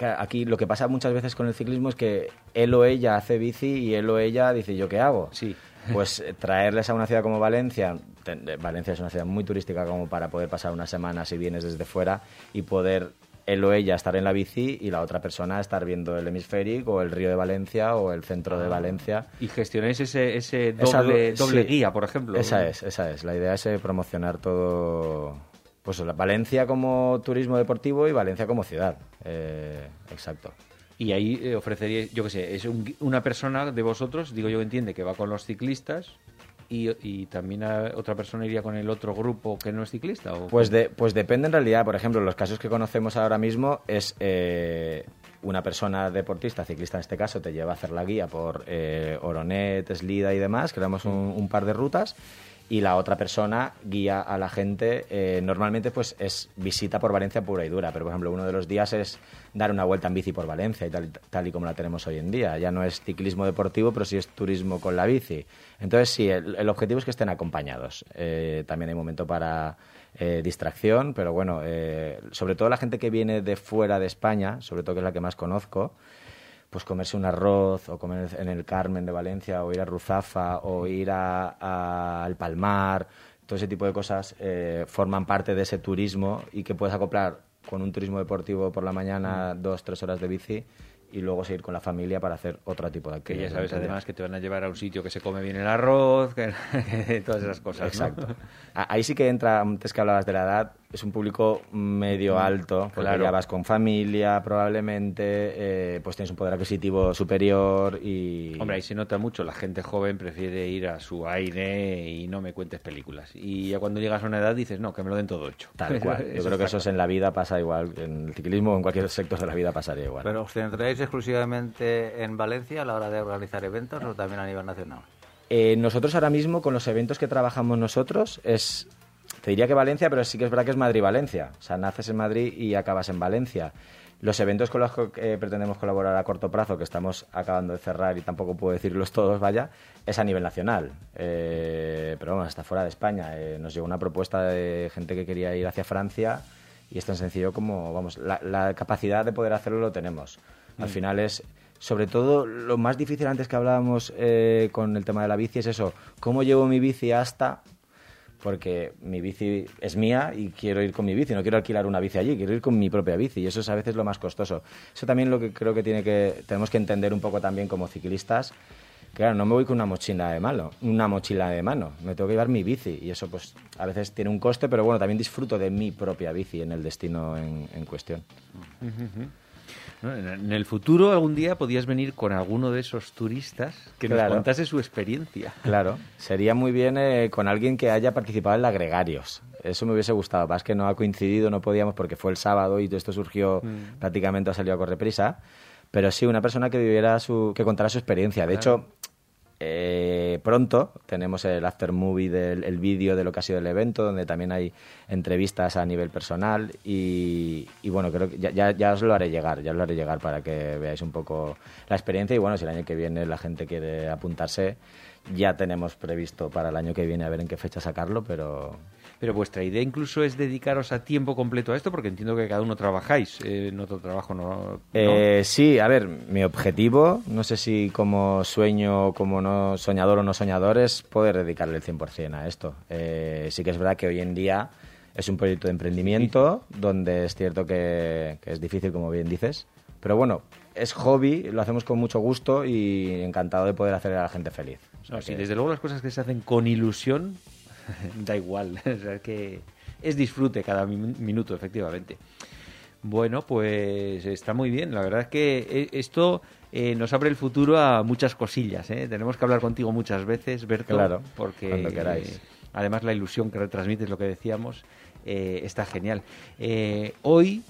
aquí lo que pasa muchas veces con el ciclismo es que él o ella hace bici y él o ella dice, ¿yo qué hago? Sí. Pues eh, traerles a una ciudad como Valencia, eh, Valencia es una ciudad muy turística como para poder pasar una semana si vienes desde fuera y poder él o ella estar en la bici y la otra persona estar viendo el hemisférico o el río de Valencia o el centro de Valencia. Y gestionáis ese, ese doble, do- doble sí. guía, por ejemplo. Esa es, esa es. La idea es eh, promocionar todo, pues Valencia como turismo deportivo y Valencia como ciudad. Eh, exacto. Y ahí eh, ofreceríais, yo qué sé, es un una persona de vosotros, digo yo que entiende, que va con los ciclistas y, y también a- otra persona iría con el otro grupo que no es ciclista. ¿o Pues, de, pues depende en realidad. Por ejemplo, los casos que conocemos ahora mismo es eh, una persona deportista, ciclista en este caso, te lleva a hacer la guía por eh, Oronet, Eslida y demás, creamos un, un par de rutas y la otra persona guía a la gente. eh, normalmente pues es visita por Valencia pura y dura, pero por ejemplo uno de los días es dar una vuelta en bici por Valencia y tal, y como la tenemos hoy en día. Ya no es ciclismo deportivo, pero sí es turismo con la bici. Entonces sí, el, el objetivo es que estén acompañados. Eh, también hay momento para eh, distracción, pero bueno, eh, sobre todo la gente que viene de fuera de España, sobre todo que es la que más conozco, pues comerse un arroz o comer en el Carmen de Valencia o ir a Ruzafa o ir a- a- al Palmar, todo ese tipo de cosas eh, forman parte de ese turismo y que puedes acoplar con un turismo deportivo por la mañana, dos, tres horas de bici y luego seguir con la familia para hacer otro tipo de Que actividades. ya sabes además que te van a llevar a un sitio que se come bien el arroz, que, que todas esas cosas. Exacto. Ahí sí que entra, antes que hablabas de la edad, es un público medio alto, porque Claro. ya vas con familia, probablemente, eh, pues tienes un poder adquisitivo superior y... Hombre, ahí se nota mucho. La gente joven prefiere ir a su aire y no me cuentes películas. Y ya cuando llegas a una edad dices, no, que me lo den todo hecho. Tal cual. Yo creo que eso es en la vida pasa igual, en el ciclismo o en cualquier sector de la vida pasaría igual. ¿Pero os centráis exclusivamente en Valencia a la hora de organizar eventos o también a nivel nacional? Eh, nosotros ahora mismo, con los eventos que trabajamos nosotros, es te diría que Valencia, pero sí que es verdad que es Madrid-Valencia. O sea, naces en Madrid y acabas en Valencia. Los eventos con los que eh, pretendemos colaborar a corto plazo, que estamos acabando de cerrar y tampoco puedo decirlos todos, vaya, es a nivel nacional. Eh, pero bueno, hasta fuera de España. Eh, nos llegó una propuesta de gente que quería ir hacia Francia y es tan sencillo como, vamos, la, la capacidad de poder hacerlo lo tenemos. Al final es, sobre todo, lo más difícil antes que hablábamos con el tema de la bici es eso, ¿cómo llevo mi bici hasta porque mi bici es mía y quiero ir con mi bici, no quiero alquilar una bici allí, quiero ir con mi propia bici y eso es a veces lo más costoso. Eso también lo que creo que tiene que tenemos que entender un poco también como ciclistas. Claro, no me voy con una mochila de mano, una mochila de mano, me tengo que llevar mi bici y eso pues a veces tiene un coste, pero bueno, también disfruto de mi propia bici en el destino en, en cuestión. ¿No? En el futuro, algún día, podías venir con alguno de esos turistas que Claro. nos contase su experiencia. Claro, sería muy bien eh, con alguien que haya participado en la Gregarios. Eso me hubiese gustado. Más que no ha coincidido, no podíamos porque fue el sábado y todo esto surgió prácticamente ha salido a correr prisa. Pero sí, una persona que viviera su, que contara su experiencia. De hecho, eh, pronto tenemos el after movie del el vídeo de lo que ha sido el evento, donde también hay entrevistas a nivel personal y, y bueno, creo que ya, ya, ya os lo haré llegar, ya os lo haré llegar para que veáis un poco la experiencia. Y bueno, si el año que viene la gente quiere apuntarse, ya tenemos previsto para el año que viene a ver en qué fecha sacarlo, pero Pero vuestra idea incluso es dedicaros a tiempo completo a esto, porque entiendo que cada uno trabajáis. eh, en otro trabajo no. Eh, sí, a ver, mi objetivo, no sé si como sueño, como no soñador o no soñador, es poder dedicarle el 100% a esto. Eh, sí que es verdad que hoy en día es un proyecto de emprendimiento donde es cierto que, que es difícil, como bien dices, pero bueno, es hobby, lo hacemos con mucho gusto y encantado de poder hacer a la gente feliz. No, sí, desde luego las cosas que se hacen con ilusión, da igual. O sea, que es disfrute cada min- minuto, efectivamente. Bueno, pues está muy bien. La verdad es que eh, esto eh, nos abre el futuro a muchas cosillas. ¿eh? Tenemos que hablar contigo muchas veces, Berto, Claro, porque cuando queráis. eh, además la ilusión que retransmites, lo que decíamos, está genial. Hoy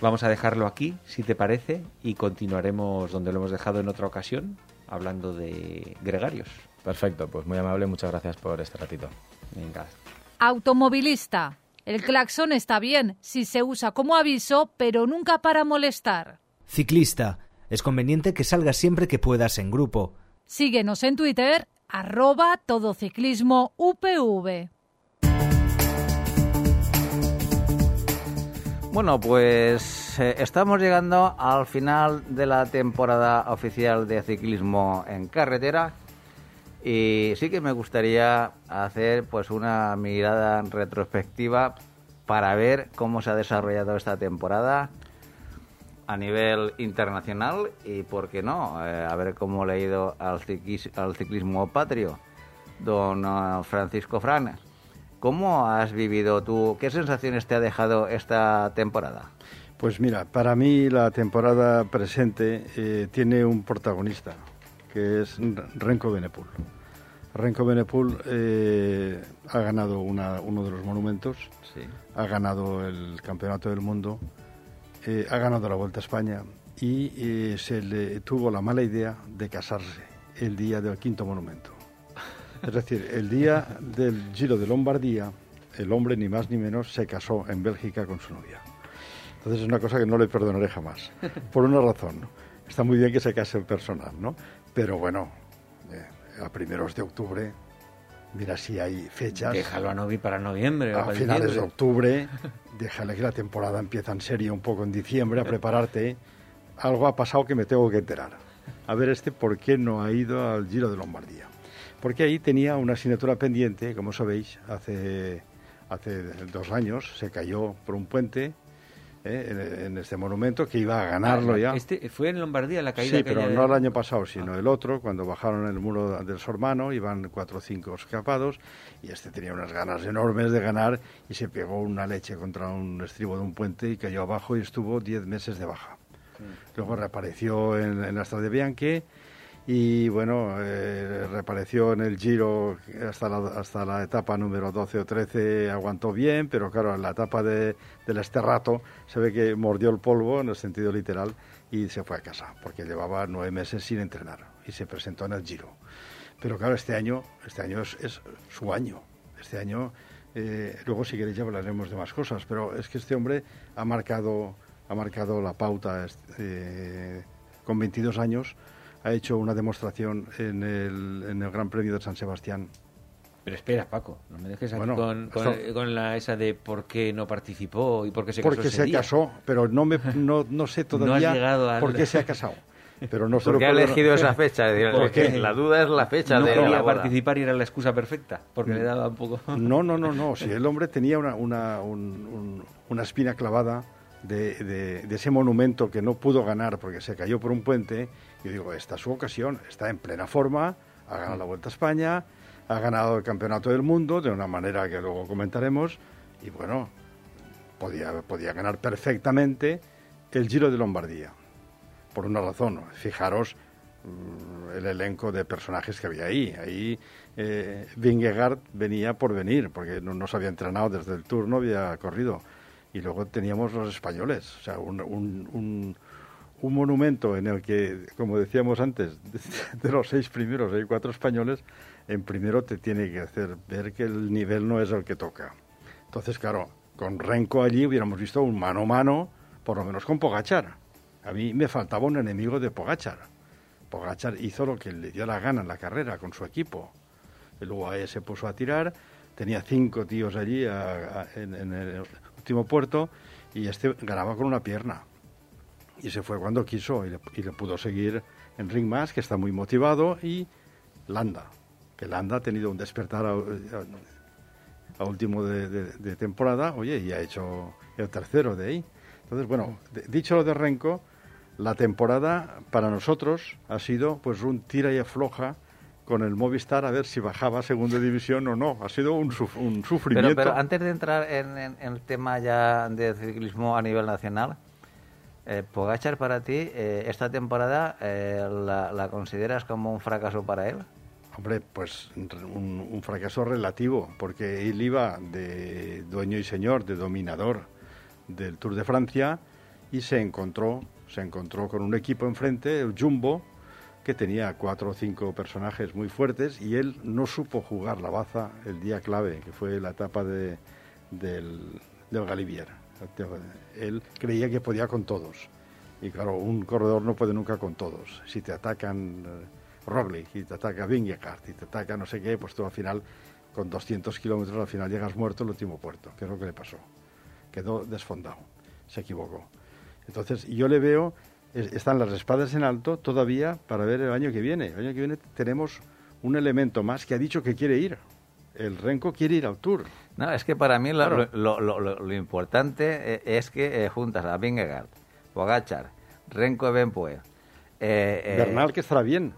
vamos a dejarlo aquí, si te parece, y continuaremos donde lo hemos dejado en otra ocasión, hablando de gregarios. Perfecto, pues muy amable, muchas gracias por este ratito. Venga, Automovilista. El claxon está bien si se usa como aviso, pero nunca para molestar. Ciclista. Es conveniente que salgas siempre que puedas en grupo. Síguenos en Twitter, arroba todociclismo UPV. Bueno, pues eh, estamos llegando al final de la temporada oficial de ciclismo en carretera y sí que me gustaría hacer pues una mirada retrospectiva para ver cómo se ha desarrollado esta temporada a nivel internacional y por qué no eh, a ver cómo le ha ido al, ciquis- al ciclismo patrio don eh, Francisco Fran ¿Cómo has vivido tú? ¿Qué sensaciones te ha dejado esta temporada? Pues mira, para mí la temporada presente eh, tiene un protagonista, que es Renko Benepul. Renko Benepul eh, ha ganado una- uno de los monumentos, Sí. ha ganado el Campeonato del Mundo, eh, ha ganado la Vuelta a España y eh, se le tuvo la mala idea de casarse el día del quinto monumento. Es decir, el día del Giro de Lombardía, el hombre ni más ni menos se casó en Bélgica con su novia. Entonces es una cosa que no le perdonaré jamás. Por una razón. Está muy bien que se case el personal, ¿no? Pero bueno, eh, a primeros de octubre, mira si hay fechas. Déjalo a Novi para noviembre. A para finales de octubre, déjale que la temporada empieza en serio un poco en diciembre a prepararte. Algo ha pasado que me tengo que enterar. A ver este por qué no ha ido al Giro de Lombardía. Porque ahí tenía una asignatura pendiente, como sabéis, hace, hace dos años se cayó por un puente eh, en, este monumento que iba a ganarlo Ah, ya. Este fue en Lombardía la caída Sí, pero de- no el año pasado, sino el otro, cuando bajaron el muro del Sormano, iban cuatro o cinco escapados, y este tenía unas ganas enormes de ganar, y se pegó una leche contra un estribo de un puente y cayó abajo y estuvo diez meses de baja. Luego reapareció en, en la Strade Bianche y bueno, eh, reapareció en el Giro hasta la, hasta la etapa número 12 o 13, aguantó bien, pero claro, en la etapa de, del Esterrato se ve que mordió el polvo en el sentido literal y se fue a casa, porque llevaba nueve meses sin entrenar y se presentó en el Giro. Pero claro, este año, este año es, su año. Este año Eh, luego, si queréis, ya hablaremos de más cosas, pero es que este hombre ha marcado, ha marcado la pauta eh, con 22 años. Ha hecho una demostración en el, en el Gran Premio de San Sebastián pero espera, Paco, no me dejes aquí Bueno, con, con- esto- con la esa de por qué no participó y por qué se porque casó ese se día. casó, pero no, me, no, no sé todavía llegado al- por qué se ha casado. Pero no se lo Porque ha elegido esa fecha. es decir, ¿Por qué? La duda es la fecha No de la quería boda. participar y era la excusa perfecta, porque le daba un poco... No, no, no, no. Si el hombre tenía una, una, un- un- una espina clavada de, de- de ese monumento que no pudo ganar porque se cayó por un puente, yo digo, esta es su ocasión, está en plena forma, ha ganado la Vuelta a España, ha ganado el Campeonato del Mundo de una manera que luego comentaremos, y bueno, podía, podía ganar perfectamente el Giro de Lombardía. Por una razón, fijaros mm, el elenco de personajes que había ahí. Ahí eh, Vingegaard venía por venir, porque no, no se había entrenado desde el Tour, no había corrido. Y luego teníamos los españoles, o sea, un, un- un- un monumento en el que, como decíamos antes, de los seis primeros hay cuatro españoles, en primero te tiene que hacer ver que el nivel no es el que toca. Entonces, claro, con Renko allí hubiéramos visto un mano a mano, por lo menos con Pogachar. A mí me faltaba un enemigo de Pogachar. Pogachar hizo lo que le dio la gana en la carrera con su equipo. El UAE se puso a tirar, tenía cinco tíos allí a- a- en el último puerto y este ganaba con una pierna. Y se fue cuando quiso y le, y le pudo seguir en Ring Más, que está muy motivado, y Landa, que Landa ha tenido un despertar a, a- a último de, de- de temporada, oye, y ha hecho el tercero de ahí. Entonces, bueno, de- dicho lo de Renko, la temporada para nosotros ha sido pues un tira y afloja con el Movistar a ver si bajaba a segunda división o no. Ha sido un, suf- un Pero, sufrimiento. pero antes de entrar en, en- en el tema ya de ciclismo a nivel nacional, eh, Pogachar para ti, eh, esta temporada, eh, la, consideras como un fracaso para él? Hombre, pues un, un fracaso relativo, porque él iba de dueño y señor, de dominador del Tour de Francia y se encontró, se encontró con un equipo enfrente, el Jumbo, que tenía cuatro o cinco personajes muy fuertes y él no supo jugar la baza el día clave, que fue la etapa de, del, del Galibier. Él creía que podía con todos. Y claro, un corredor no puede nunca con todos. Si te atacan eh, Roglic y te ataca Vingegaard y te ataca no sé qué, pues tú al final, con 200 kilómetros, al final llegas muerto al último puerto, que es lo que le pasó. Quedó desfondado, se equivocó. Entonces, yo le veo, es- están las espadas en alto todavía para ver el año que viene. El año que viene tenemos un elemento más que ha dicho que quiere ir. El Renko quiere ir al Tour. No, es que para mí lo, Claro. lo, lo- lo- lo importante eh, es que eh, juntas a Vingegaard, Pogachar, Renko Evenpoe, eh, eh, Bernal que estará bien.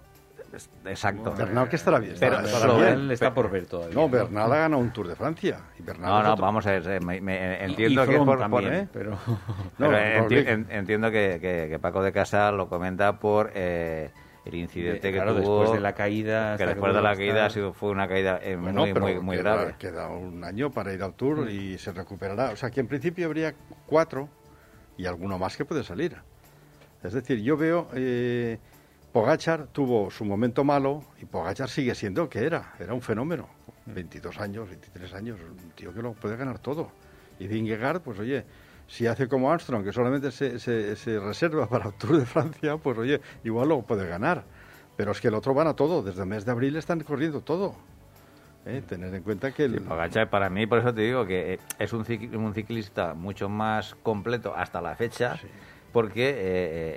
Exacto. Bernal que estará bien. Pero bien. está por ver todavía. No, Bernal ha ganado un Tour de Francia. Y Bernal No, no, otro- vamos a ver, me- me- entiendo Y que es Froome por, también, por- ¿eh? pero... No, pero enti- Roglic. en- entiendo que, que- que Paco de Casa lo comenta por eh, el incidente De- que claro, tuvo. después de la caída, Que que después de la caída ha sido, fue una caída eh, Bueno, muy, pero muy, muy queda, grave. Queda un año para ir al Tour y se recuperará. O sea que en principio habría cuatro y alguno más que puede salir. Es decir, yo veo. Eh, Pogachar tuvo su momento malo y Pogachar sigue siendo que era. Era un fenómeno. 22 años, 23 años, un tío que lo puede ganar todo. Y Vingegaard, pues oye, si hace como Armstrong, que solamente se, se- se reserva para el Tour de Francia, pues oye, igual lo puede ganar. Pero es que el otro van a todo. Desde el mes de abril están corriendo todo. ¿eh? Tener en cuenta que el, Sí, Pogačar, para mí, por eso te digo que eh, es un, cic- un ciclista mucho más completo hasta la fecha, porque eh,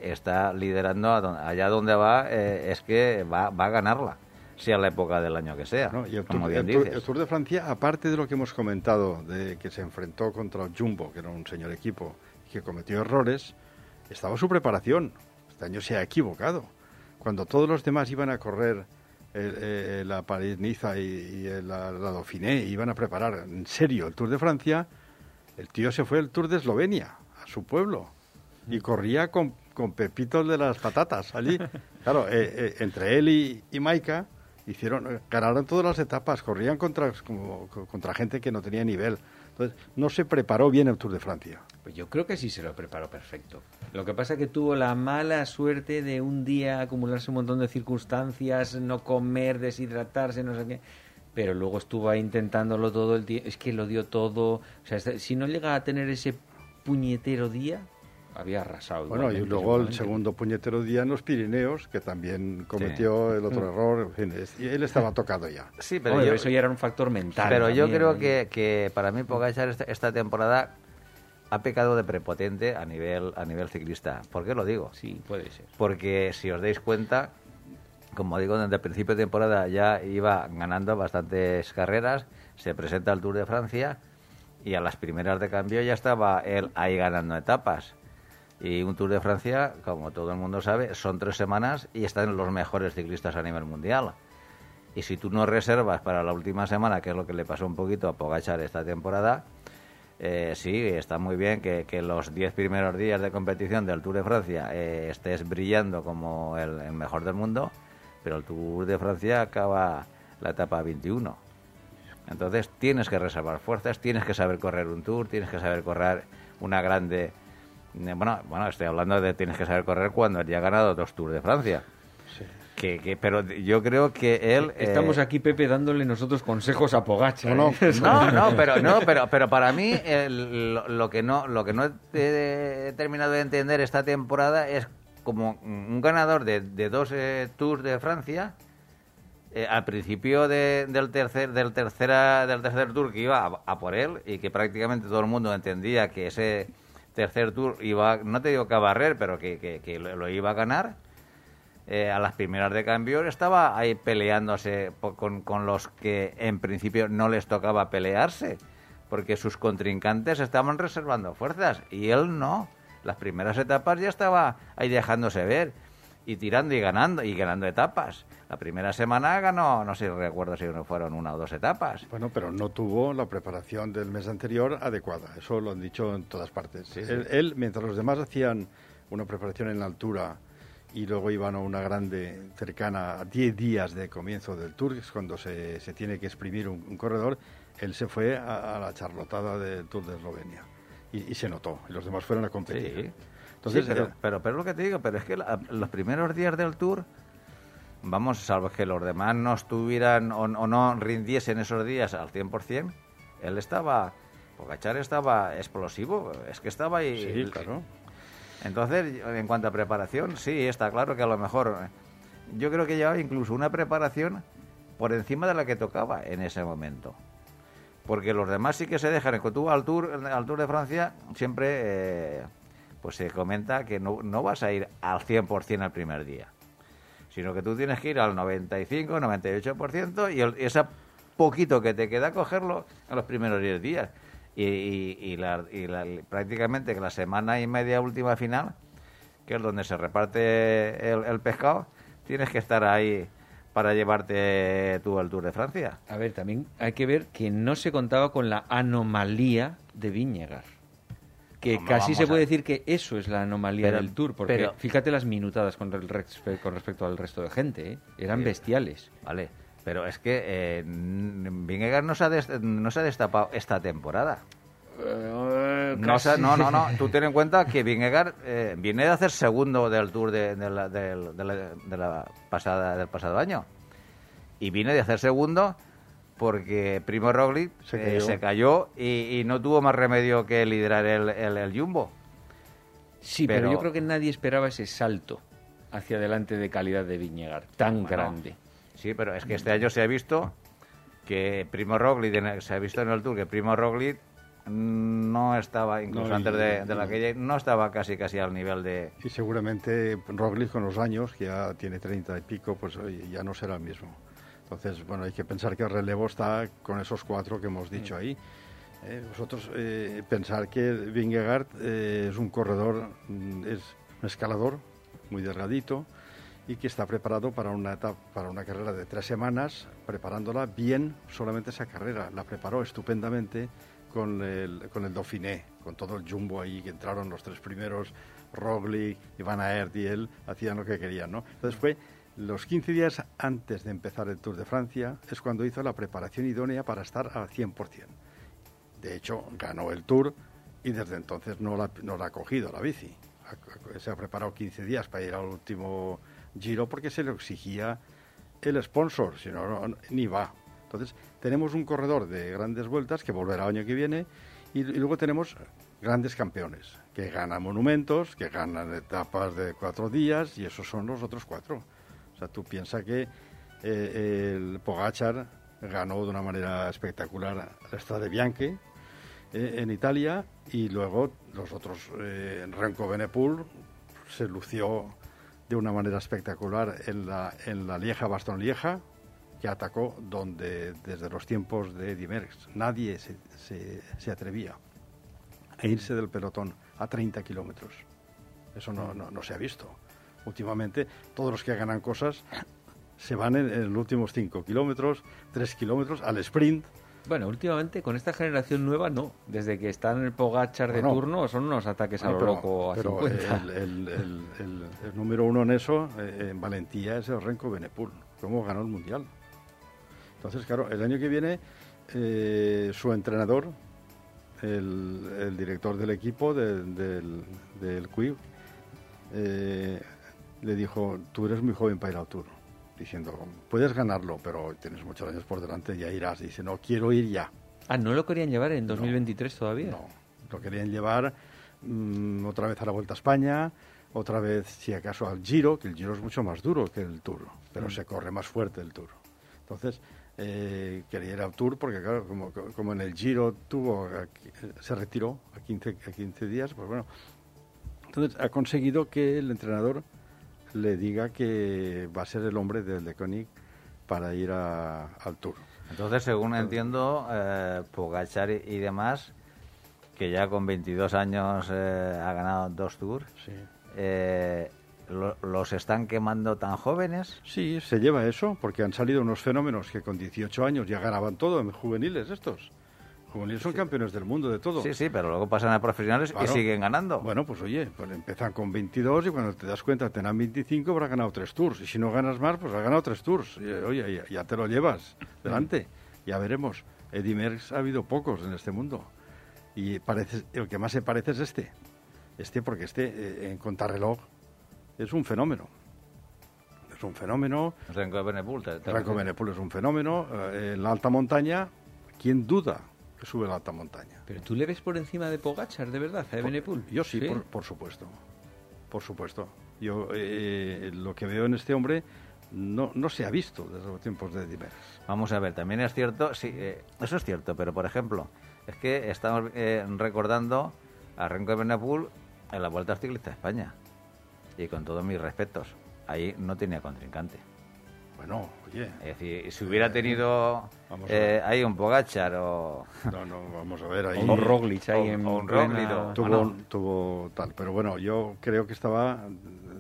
eh, está liderando a don- allá donde va, eh, es que va, va a ganarla, sea la época del año que sea, ¿no? Y el como Tour, bien el Tour- dices. el Tour de Francia, aparte de lo que hemos comentado, de que se enfrentó contra el Jumbo, que era un señor equipo, que cometió errores, estaba su preparación. Este año se ha equivocado. Cuando todos los demás iban a correr eh, la París-Niza y, y la, la Dauphiné, iban a preparar en serio el Tour de Francia, el tío se fue al Tour de Eslovenia, a su pueblo, y corría con, con Pepito de las patatas allí. Claro, eh, eh, entre él y, y Maika hicieron, ganaron todas las etapas, corrían contra, como- contra gente que no tenía nivel. Entonces, no se preparó bien el Tour de Francia. Pues yo creo que sí se lo preparó perfecto. Lo que pasa es que tuvo la mala suerte de un día acumularse un montón de circunstancias, no comer, deshidratarse, no sé qué. pero luego estuvo ahí intentándolo todo el tiempo. Es que lo dio todo. O sea, si no llega a tener ese puñetero día, había arrasado. Bueno, y luego el segundo puñetero día en los Pirineos, que también cometió el otro error. En fin, es- y él estaba tocado ya. Sí, pero Hombre, yo, eso ya era un factor mental. pero yo creo que, que para mí Pogacar esta, esta temporada ha pecado de prepotente a nivel, a nivel ciclista. ¿Por qué lo digo? Sí, puede ser. porque si os dais cuenta, como digo, desde el principio de temporada ya iba ganando bastantes carreras, se presenta al Tour de Francia y a las primeras de cambio ya estaba él ahí ganando etapas. Y un Tour de Francia, como todo el mundo sabe, son tres semanas y están los mejores ciclistas a nivel mundial. Y si tú no reservas para la última semana, que es lo que le pasó un poquito a Pogachar esta temporada, eh, sí, está muy bien que, que los 10 primeros días de competición del Tour de Francia eh, estés brillando como el, el mejor del mundo, pero el Tour de Francia acaba la etapa 21. Entonces tienes que reservar fuerzas, tienes que saber correr un Tour, tienes que saber correr una grande... eh, Bueno, bueno, estoy hablando de tienes que saber correr cuando ya ha ganado dos Tours de Francia. Que, que- pero yo creo que él... eh, Estamos aquí, Pepe, dándole nosotros consejos a Pogacha. No, ¿eh? no, no, pero no, pero pero para mí el- lo, lo que no lo que no he, he terminado de entender esta temporada es como un ganador de, de dos eh, tours de Francia eh, al principio de- del tercer del tercera del tercer tour que iba a, a por él y que prácticamente todo el mundo entendía que ese tercer tour iba no te digo que a barrer pero que, que- que lo, iba a ganar eh, a las primeras de cambio estaba ahí peleándose con, con los que en principio no les tocaba pelearse, porque sus contrincantes estaban reservando fuerzas y él no. Las primeras etapas ya estaba ahí dejándose ver y tirando y ganando y ganando etapas. La primera semana ganó, no sé, recuerdo si fueron una o dos etapas. Bueno, pero no tuvo la preparación del mes anterior adecuada. Eso lo han dicho en todas partes. Él, él, mientras los demás hacían una preparación en la altura y luego iban a una grande cercana a 10 días de comienzo del Tour, que es cuando se, se tiene que exprimir un, un corredor, él se fue a, a la charlotada del Tour de Eslovenia. Y, y se notó. Y los demás fueron a competir. Sí. Entonces, Sí, pero, eh, pero, pero es lo que te digo, pero es que la- los primeros días del Tour, vamos, salvo que los demás no estuvieran o, o no rindiesen esos días al 100%, él estaba, Pogachar estaba explosivo, es que estaba ahí. sí, claro. Entonces, en cuanto a preparación, sí, está claro que a lo mejor yo creo que llevaba incluso una preparación por encima de la que tocaba en ese momento. Porque los demás sí que se dejan. Cuando tú al Tour, al tour de Francia, siempre eh, pues se comenta que no, no vas a ir al 100% el primer día, sino que tú tienes que ir al 95, 98% y el, ese poquito que te queda cogerlo en los primeros 10 días. Y, y- y la- y la- prácticamente la semana y media última final, que es donde se reparte el, el pescado, tienes que estar ahí para llevarte tú al Tour de Francia. A ver, también hay que ver que no se contaba con la anomalía de Viñegar. Que Hombre, casi se a- puede decir que eso es la anomalía Pero- del Tour, porque pero- fíjate las minutadas con, el respe- con respecto al resto de gente, ¿eh? eran Sí. bestiales. Vale, pero es que eh, Vingegaard no se, ha des- no se ha destapado esta temporada. No, se- no, no, no. Tú ten en cuenta que Vingegaard eh, viene de hacer segundo del Tour de, de la, de la- de la pasada, del pasado año. Y viene de hacer segundo porque Primo Roglic Se eh, cayó. se cayó y, y no tuvo más remedio que liderar el, el- el Jumbo. Sí, pero... Pero- yo creo que nadie esperaba ese salto hacia adelante de calidad de Viñegar, tan Bueno, grande. Sí, pero es que este año se ha visto que Primo Roglic, en el- se ha visto en el Tour que Primo Roglic no estaba, incluso No, antes de, de la que no estaba casi casi al nivel de... Y seguramente Roglic con los años, que ya tiene treinta y pico, pues ya no será el mismo. Entonces, bueno, hay que pensar que el relevo está con esos cuatro que hemos dicho ahí. Eh, vosotros eh, pensar que Vingegaard eh, es un corredor, mm, es un escalador muy delgadito y que está preparado para una etapa, para una carrera de tres semanas, preparándola bien solamente esa carrera. La preparó estupendamente con el, con el Dauphiné, con todo el jumbo ahí, que entraron los tres primeros, Roglic, Van Aert y él, hacían lo que querían, ¿no? Entonces fue los 15 días antes de empezar el Tour de Francia, es cuando hizo la preparación idónea para estar al 100%. De hecho, ganó el Tour y desde entonces no la, ha cogido la bici. Se ha preparado 15 días para ir al último giro porque se le exigía el sponsor, si no, ni va. Entonces, tenemos un corredor de grandes vueltas que volverá el año que viene y luego tenemos grandes campeones que ganan monumentos, que ganan etapas de cuatro días y esos son los otros cuatro. O sea, tú piensas que eh, el Pogachar ganó de una manera espectacular la Strade Bianche eh, en Italia y luego los otros, eh, Renko Benepul se lució de una manera espectacular en la, en la Lieja Baston Lieja, que atacó donde desde los tiempos de Eddy Merckx nadie se, se, se atrevía a irse del pelotón a 30 kilómetros. Eso no, no se ha visto. Últimamente, todos los que ganan cosas se van en, en los últimos 5 kilómetros, 3 kilómetros, al sprint. Bueno, últimamente con esta generación nueva no. Desde que están en el Pogachar de turno son unos ataques a lo pero, loco a pero 50. el, el- el- el- el número uno en eso, eh, en valentía, es el Renko Benepul. Cómo ganó el Mundial. Entonces, claro, el año que viene, eh, su entrenador, el, director del equipo de- del, del CUIB, eh, le dijo, tú eres muy joven para ir al Tour. Diciendo, puedes ganarlo, pero tienes muchos años por delante, ya irás. Dice, no, quiero ir ya. Ah, ¿no lo querían llevar en 2023 todavía? No, lo querían llevar mm, otra vez a la Vuelta a España, otra vez, si acaso, al Giro, que el Giro es mucho más duro que el Tour, pero se corre más fuerte el Tour. Entonces, eh, quería ir al Tour porque, claro, como, como en el Giro tuvo, aquí- se retiró a 15, a 15 días, pues bueno. Entonces, ha conseguido que el entrenador le diga que va a ser el hombre del de Koenig para ir a- al Tour. Entonces, según entiendo, eh, Pogachar y, y demás, que ya con 22 años eh, ha ganado dos tours, Sí. eh, lo- los están quemando tan jóvenes. Sí, se lleva eso, porque han salido unos fenómenos que con 18 años ya ganaban todo en juveniles estos. Juveniles son campeones del mundo de todo. Sí, sí, pero luego pasan a profesionales Claro. y siguen ganando. Bueno, pues oye, pues empiezan con 22 y cuando te das cuenta tendrán 25, habrá ganado tres tours. Y si no ganas más, pues has ganado tres tours. Y, oye, ya, ya te lo llevas delante. Ya veremos. Eddie Merckx ha habido pocos en este mundo. Y parece, el que más se parece es este. Este, porque este, eh, en contrarreloj, es un fenómeno. Es un fenómeno. Renko Benepul, te- te- Benepul es un fenómeno. Eh, en la alta montaña, ¿quién duda que sube la alta montaña? Pero tú le ves por encima de Pogachar, de verdad, a Evenepoel. Yo sí, Por, por supuesto. Por supuesto. Yo eh, lo que veo en este hombre no, no se ha visto desde los tiempos de Merckx. Vamos a ver, también es cierto, sí, eh, eso es cierto, pero por ejemplo, es que estamos eh, recordando a Renko Benepul en la Vuelta Ciclista de España. Y con todos mis respetos, ahí no tenía contrincante. Bueno, oye, Es decir, si hubiera tenido Vamos a eh, ahí un Pogachar o... no, no, vamos a ver ahí. O Roglic ahí o- en o un Roglic, o- Tuvo, tal, pero bueno, yo creo que estaba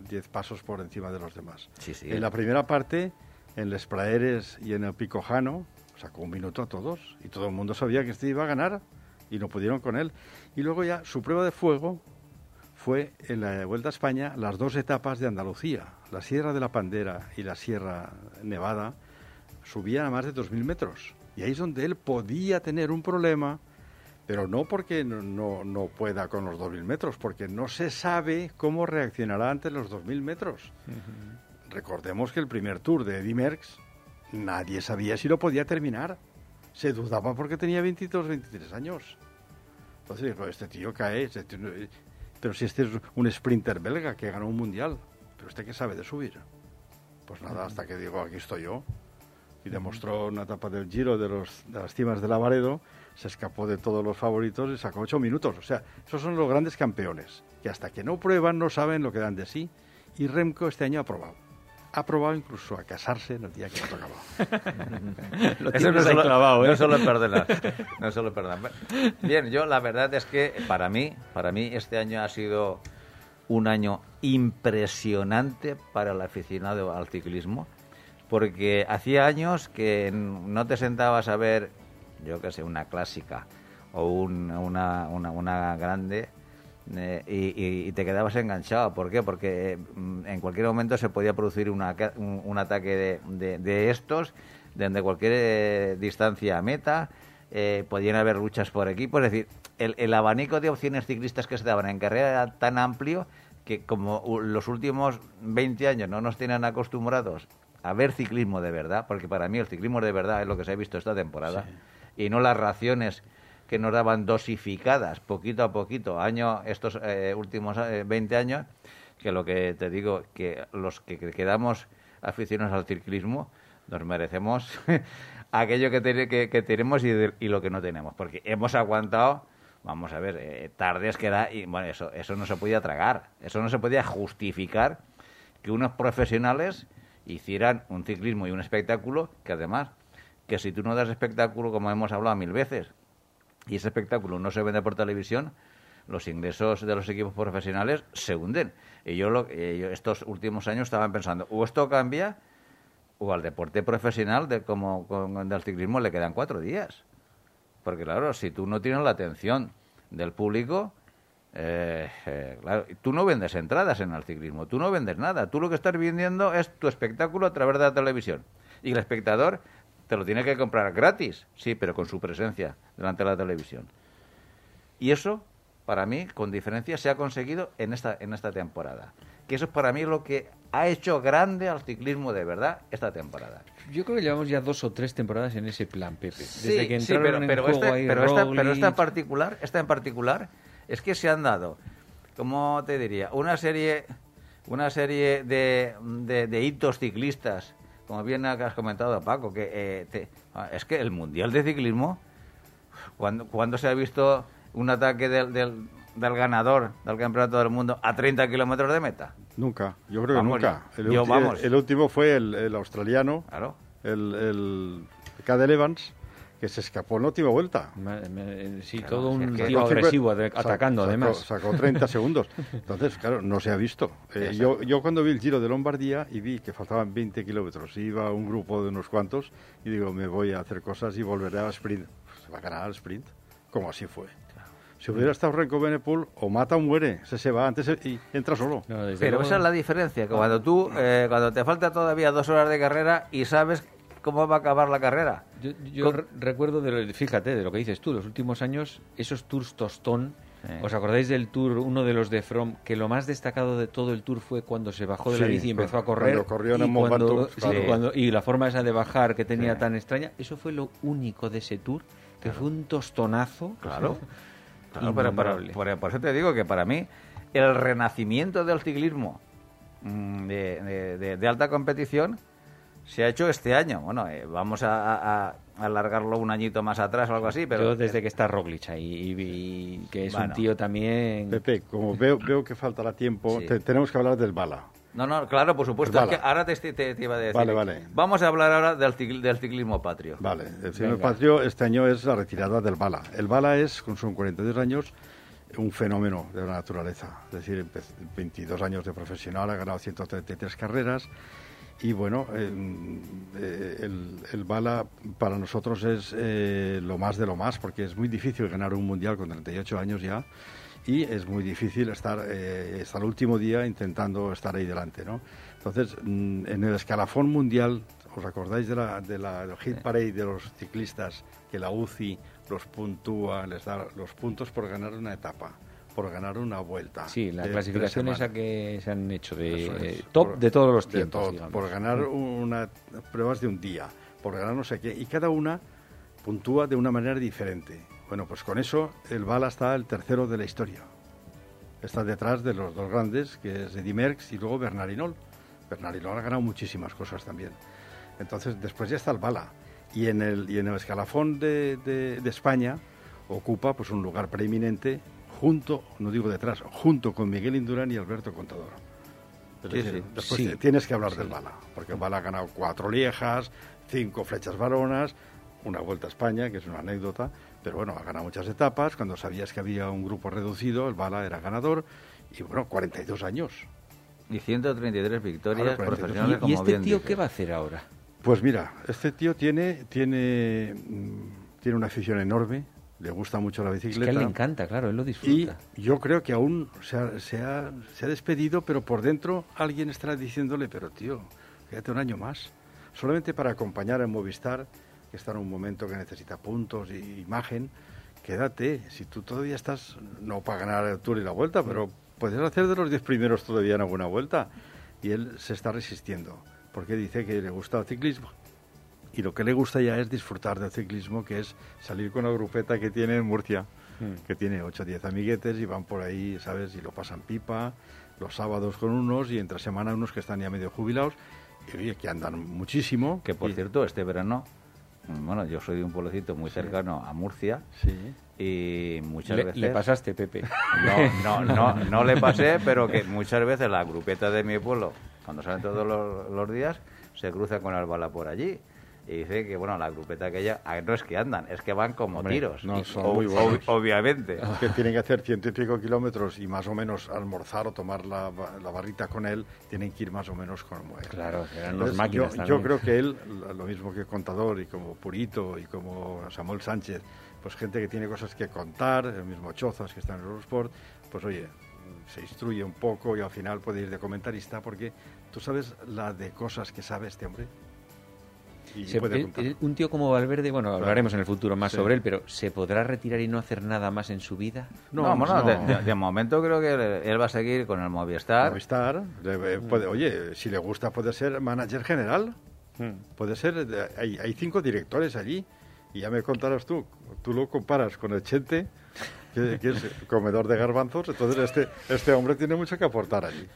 10 pasos por encima de los demás. Sí, sí. En la primera parte, en Les Praeres y en el Pico Jano, sacó un minuto a todos y todo el mundo sabía que este iba a ganar y no pudieron con él. Y luego ya su prueba de fuego fue en la Vuelta a España las dos etapas de Andalucía, la Sierra de la Pandera y la Sierra Nevada, subían a más de 2.000 metros. Y ahí es donde él podía tener un problema, pero no porque no, no, no pueda con los 2.000 metros, porque no se sabe cómo reaccionará ante los 2.000 metros. Recordemos que el primer tour de Eddy Merckx, nadie sabía si lo podía terminar. Se dudaba porque tenía 22, 23 años. Entonces dijo, este tío cae, este tío no- pero si este es un sprinter belga que ganó un mundial, pero este que sabe de subir. Pues nada, hasta que digo, aquí estoy yo. Y demostró una etapa del Giro de, los, de las cimas de Lavaredo, se escapó de todos los favoritos y sacó ocho minutos. O sea, esos son los grandes campeones, que hasta que no prueban no saben lo que dan de sí. Y Remco este año ha probado. Ha probado incluso a casarse en el día que. Lo Eso no solo, clavado, ¿eh? no solo perdonar. No solo perdonar. Bien, yo la verdad es que para mí, para mí este año ha sido un año impresionante para el aficionado al ciclismo, porque hacía años que no te sentabas a ver, yo qué sé, una clásica o un- una, una, una grande eh, y, te quedabas enganchado. ¿Por qué? Porque mm, en cualquier momento se podía producir una un ataque de, de- de estos desde cualquier eh, distancia a meta. Eh, podían haber luchas por equipos. Es decir, el, el abanico de opciones ciclistas que se daban en carrera era tan amplio que como los últimos 20 años no nos tienen acostumbrados a ver ciclismo de verdad, porque para mí el ciclismo de verdad es lo que se ha visto esta temporada, y no las raciones que nos daban dosificadas poquito a poquito, año estos eh, últimos eh, 20 años, que lo que te digo, que los que quedamos aficionados al ciclismo nos merecemos aquello que, que, que tenemos y, y lo que no tenemos, porque hemos aguantado, vamos a ver, eh, tardes que da, y bueno, eso, eso no se podía tragar, eso no se podía justificar que unos profesionales hicieran un ciclismo y un espectáculo que además, que si tú no das espectáculo, como hemos hablado mil veces, y ese espectáculo no se vende por televisión, los ingresos de los equipos profesionales se hunden. Y yo, lo, eh, yo estos últimos años estaba pensando, o esto cambia, o al deporte profesional de, como con, del ciclismo le quedan cuatro días. Porque claro, si tú no tienes la atención del público, eh, eh, tú no vendes entradas en el ciclismo, tú no vendes nada. Tú lo que estás vendiendo es tu espectáculo a través de la televisión. Y el espectador te lo tiene que comprar gratis, sí, pero con su presencia delante de la televisión. Y eso, para mí, con diferencia, se ha conseguido en esta, en esta temporada. Que eso es para mí lo que ha hecho grande al ciclismo de verdad esta temporada. Yo creo que llevamos ya dos o tres temporadas en ese plan, Pepe. Desde que entraron pero, pero en juego esta, ahí pero, esta, pero esta en particular, esta en particular, es que se han dado, ¿cómo te diría? Una serie, una serie de, de, de hitos ciclistas, como bien has comentado, Paco, que eh, te- ah, es que el mundial de ciclismo, cuando, cuando se ha visto un ataque del, del, del ganador del campeonato del mundo a 30 kilómetros de meta, Nunca, yo creo que nunca. El, yo, vamos. el último fue el, el australiano, claro. el, el Cadel Evans, que se escapó en la última vuelta. Sí, Claro, todo un es que- tío Sacó agresivo, atacando sacó- además. Sacó 30 segundos. Entonces, claro, no se ha visto. Eh, yo, yo cuando vi el Giro de Lombardía y vi que faltaban 20 kilómetros, iba un grupo de unos cuantos y digo, me voy a hacer cosas y volveré al sprint. Pues se va a ganar al sprint, como así fue. Si hubiera estado Renko Benepool, o mata o muere, se, se va antes y entra solo. No, Pero luego- esa es la diferencia, que cuando tú, eh, cuando te falta todavía dos horas de carrera y sabes cómo va a acabar la carrera. Yo, yo re- recuerdo, de lo- fíjate, de lo que dices tú, los últimos años, esos tours tostón. Sí. ¿Os acordáis del tour, uno de los de From, que lo más destacado de todo el tour fue cuando se bajó de la bici y empezó a cuando correr? corrió en y, el Mont cuando- Ventoux, sí, claro. cuando- y la forma esa de bajar que tenía Sí. tan extraña, eso fue lo único de ese tour, que fue un tostonazo. Claro. Claro, pero, pero- por, por eso te digo que para mí el renacimiento del ciclismo mm, de, de- de- de alta competición se ha hecho este año. Bueno, eh, vamos a, a- a alargarlo un añito más atrás o algo así, pero Yo desde que está Roglic ahí, y, y que es un Bueno. tío también... Pepe, como veo, veo que faltará tiempo, Sí. te- tenemos que hablar del bala. No, no, claro, por supuesto. Pues es que vale. ahora te, te- te iba a decir. Vale, vale. Vamos a hablar ahora del, cicl- del ciclismo patrio. Vale, el Venga. Patrio este año es la retirada del Bala. El Bala es, con sus 42 años, un fenómeno de la naturaleza. Es decir, empe- 22 años de profesional, ha ganado 133 carreras. Y bueno, eh, eh, el, el Bala para nosotros es eh, lo más de lo más, porque es muy difícil ganar un mundial con 38 años ya. Y es muy difícil estar eh, hasta el último día intentando estar ahí delante, ¿no? Entonces, mm, en el escalafón mundial, ¿os acordáis de la, de la del hit parade de los ciclistas que la UCI los puntúa, les da los puntos por ganar una etapa, por ganar una vuelta? Sí, la de clasificación esa que se han hecho de es, eh, top por- de todos los tiempos. digamos. por ganar una pruebas de un día, por ganar no sé qué, y cada una puntúa de una manera diferente. Bueno, pues con eso el Bala está el tercero de la historia. Está detrás de los dos grandes, que es Eddy Merckx y luego Bernardinol. Bernardinol ha ganado muchísimas cosas también. Entonces, después ya está el Bala. Y en el, y en el escalafón de, de- de España ocupa pues un lugar preeminente junto, no digo detrás, junto con Miguel Indurán y Alberto Contador. Es Sí, decir, sí. después Sí. te- tienes que hablar del Bala, porque el Bala ha ganado cuatro liejas, cinco flechas varonas, una vuelta a España, que es una anécdota, pero bueno, ha ganado muchas etapas. Cuando sabías que había un grupo reducido, el Bala era ganador, y bueno, 42 años. Y 133 victorias Claro, 42. profesionales, ¿Y, y este tío qué va a hacer ahora? Pues mira, este tío tiene, tiene, mm, tiene una afición enorme, le gusta mucho la Es que a bicicleta. él le encanta, claro, él lo Y disfruta. yo creo que aún se ha, se, ha, se ha despedido, pero por dentro alguien estará diciéndole, pero tío, quédate un año más. Solamente para acompañar a Movistar, que está en un momento que necesita puntos y imagen, quédate. Si tú todavía estás, no para ganar el Tour y la Vuelta, pero puedes hacer de los diez primeros todavía en alguna vuelta. Y él se está resistiendo. porque dice que le gusta el ciclismo. Y lo que le gusta ya es disfrutar del ciclismo, que es salir con la grupeta que tiene en Murcia, que tiene 8 o 10 amiguetes y van por ahí, ¿sabes? Y lo pasan pipa, los sábados con unos y entre semana unos que están ya medio jubilados y que andan muchísimo. Que por Y- cierto, este verano, bueno, yo soy de un pueblecito muy cercano a Murcia Sí. y muchas Le, veces... le pasaste, Pepe. No, no, no, no le pasé, pero que muchas veces la grupeta de mi pueblo, cuando salen todos los, los días, se cruza con el bala por allí. Y dice que, bueno, la grupeta aquella, ah, no es que andan, es que van como Hombre, tiros. no, son muy buenos. ob- obviamente. que tienen que hacer ciento y pico kilómetros y más o menos almorzar o tomar la, la barrita con él, tienen que ir más o menos como él. Claro, eran Entonces, los máquinas yo, yo creo que él, lo- lo mismo que Contador y como Purito y como Samuel Sánchez, pues gente que tiene cosas que contar, el mismo Chozas que está en Eurosport, pues oye, se instruye un poco y al final puede ir de comentarista porque tú sabes la de cosas que sabe este hombre. Y Se- puede el- contar. el- un tío como Valverde, bueno, hablaremos en el futuro más Sí. sobre él, pero ¿se podrá retirar y no hacer nada más en su vida? No, No, bueno, no. De, de- de momento creo que él va a seguir con el Movistar. Movistar, le- puede- oye, si le gusta puede ser manager general, puede ser, de- hay, hay cinco directores allí, y ya me contarás tú, tú lo comparas con el Chente, que, que es comedor de garbanzos, entonces este, este hombre tiene mucho que aportar allí.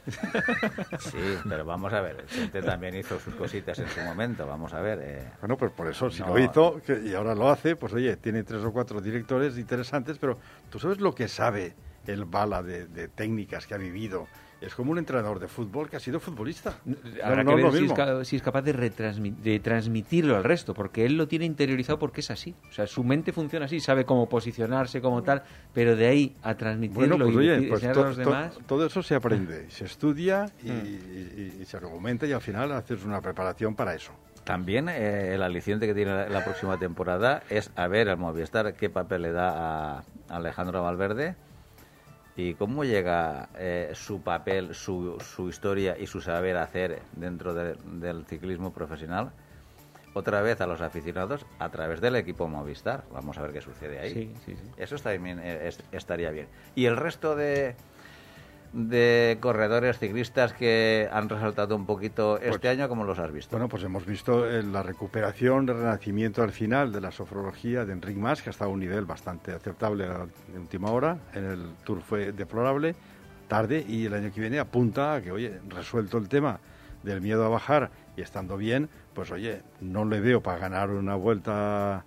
Sí, pero vamos a ver, el Chente también hizo sus cositas en su momento, vamos a ver. eh, Bueno, pues por eso, si No. lo hizo que- y ahora lo hace, pues oye, tiene tres o cuatro directores interesantes, pero tú sabes lo que sabe el Bala de, de técnicas que ha vivido. Es como un entrenador de fútbol que ha sido futbolista. Habrá No, que no ver es lo si es, si capaz de, transmitirlo al resto, porque él lo tiene interiorizado porque es así. O sea, su mente funciona así, sabe cómo posicionarse, como tal, pero de ahí a transmitirlo Bueno, pues y oye, decir- pues a los to- demás... todo eso se aprende, se estudia y, y- y se argumenta y al final haces una preparación para eso. También eh, el aliciente que tiene la, la próxima temporada es a ver al Movistar qué papel le da a Alejandro Valverde y cómo llega eh, su papel, su, su historia y su saber hacer dentro de- del ciclismo profesional otra vez a los aficionados a través del equipo Movistar. Vamos a ver qué sucede ahí. Sí, sí, sí. Eso bien, eh, es- estaría bien. Y el resto de, de corredores ciclistas que han resaltado un poquito este Pues- año, ¿cómo los has visto? Bueno, pues hemos visto eh, la recuperación, el renacimiento al final de la sofrología de Enric Mas, que ha estado a un nivel bastante aceptable de última hora. En el Tour fue deplorable, tarde, y el año que viene apunta a que, oye, resuelto el tema del miedo a bajar y estando bien, pues oye, no le veo para ganar una vuelta,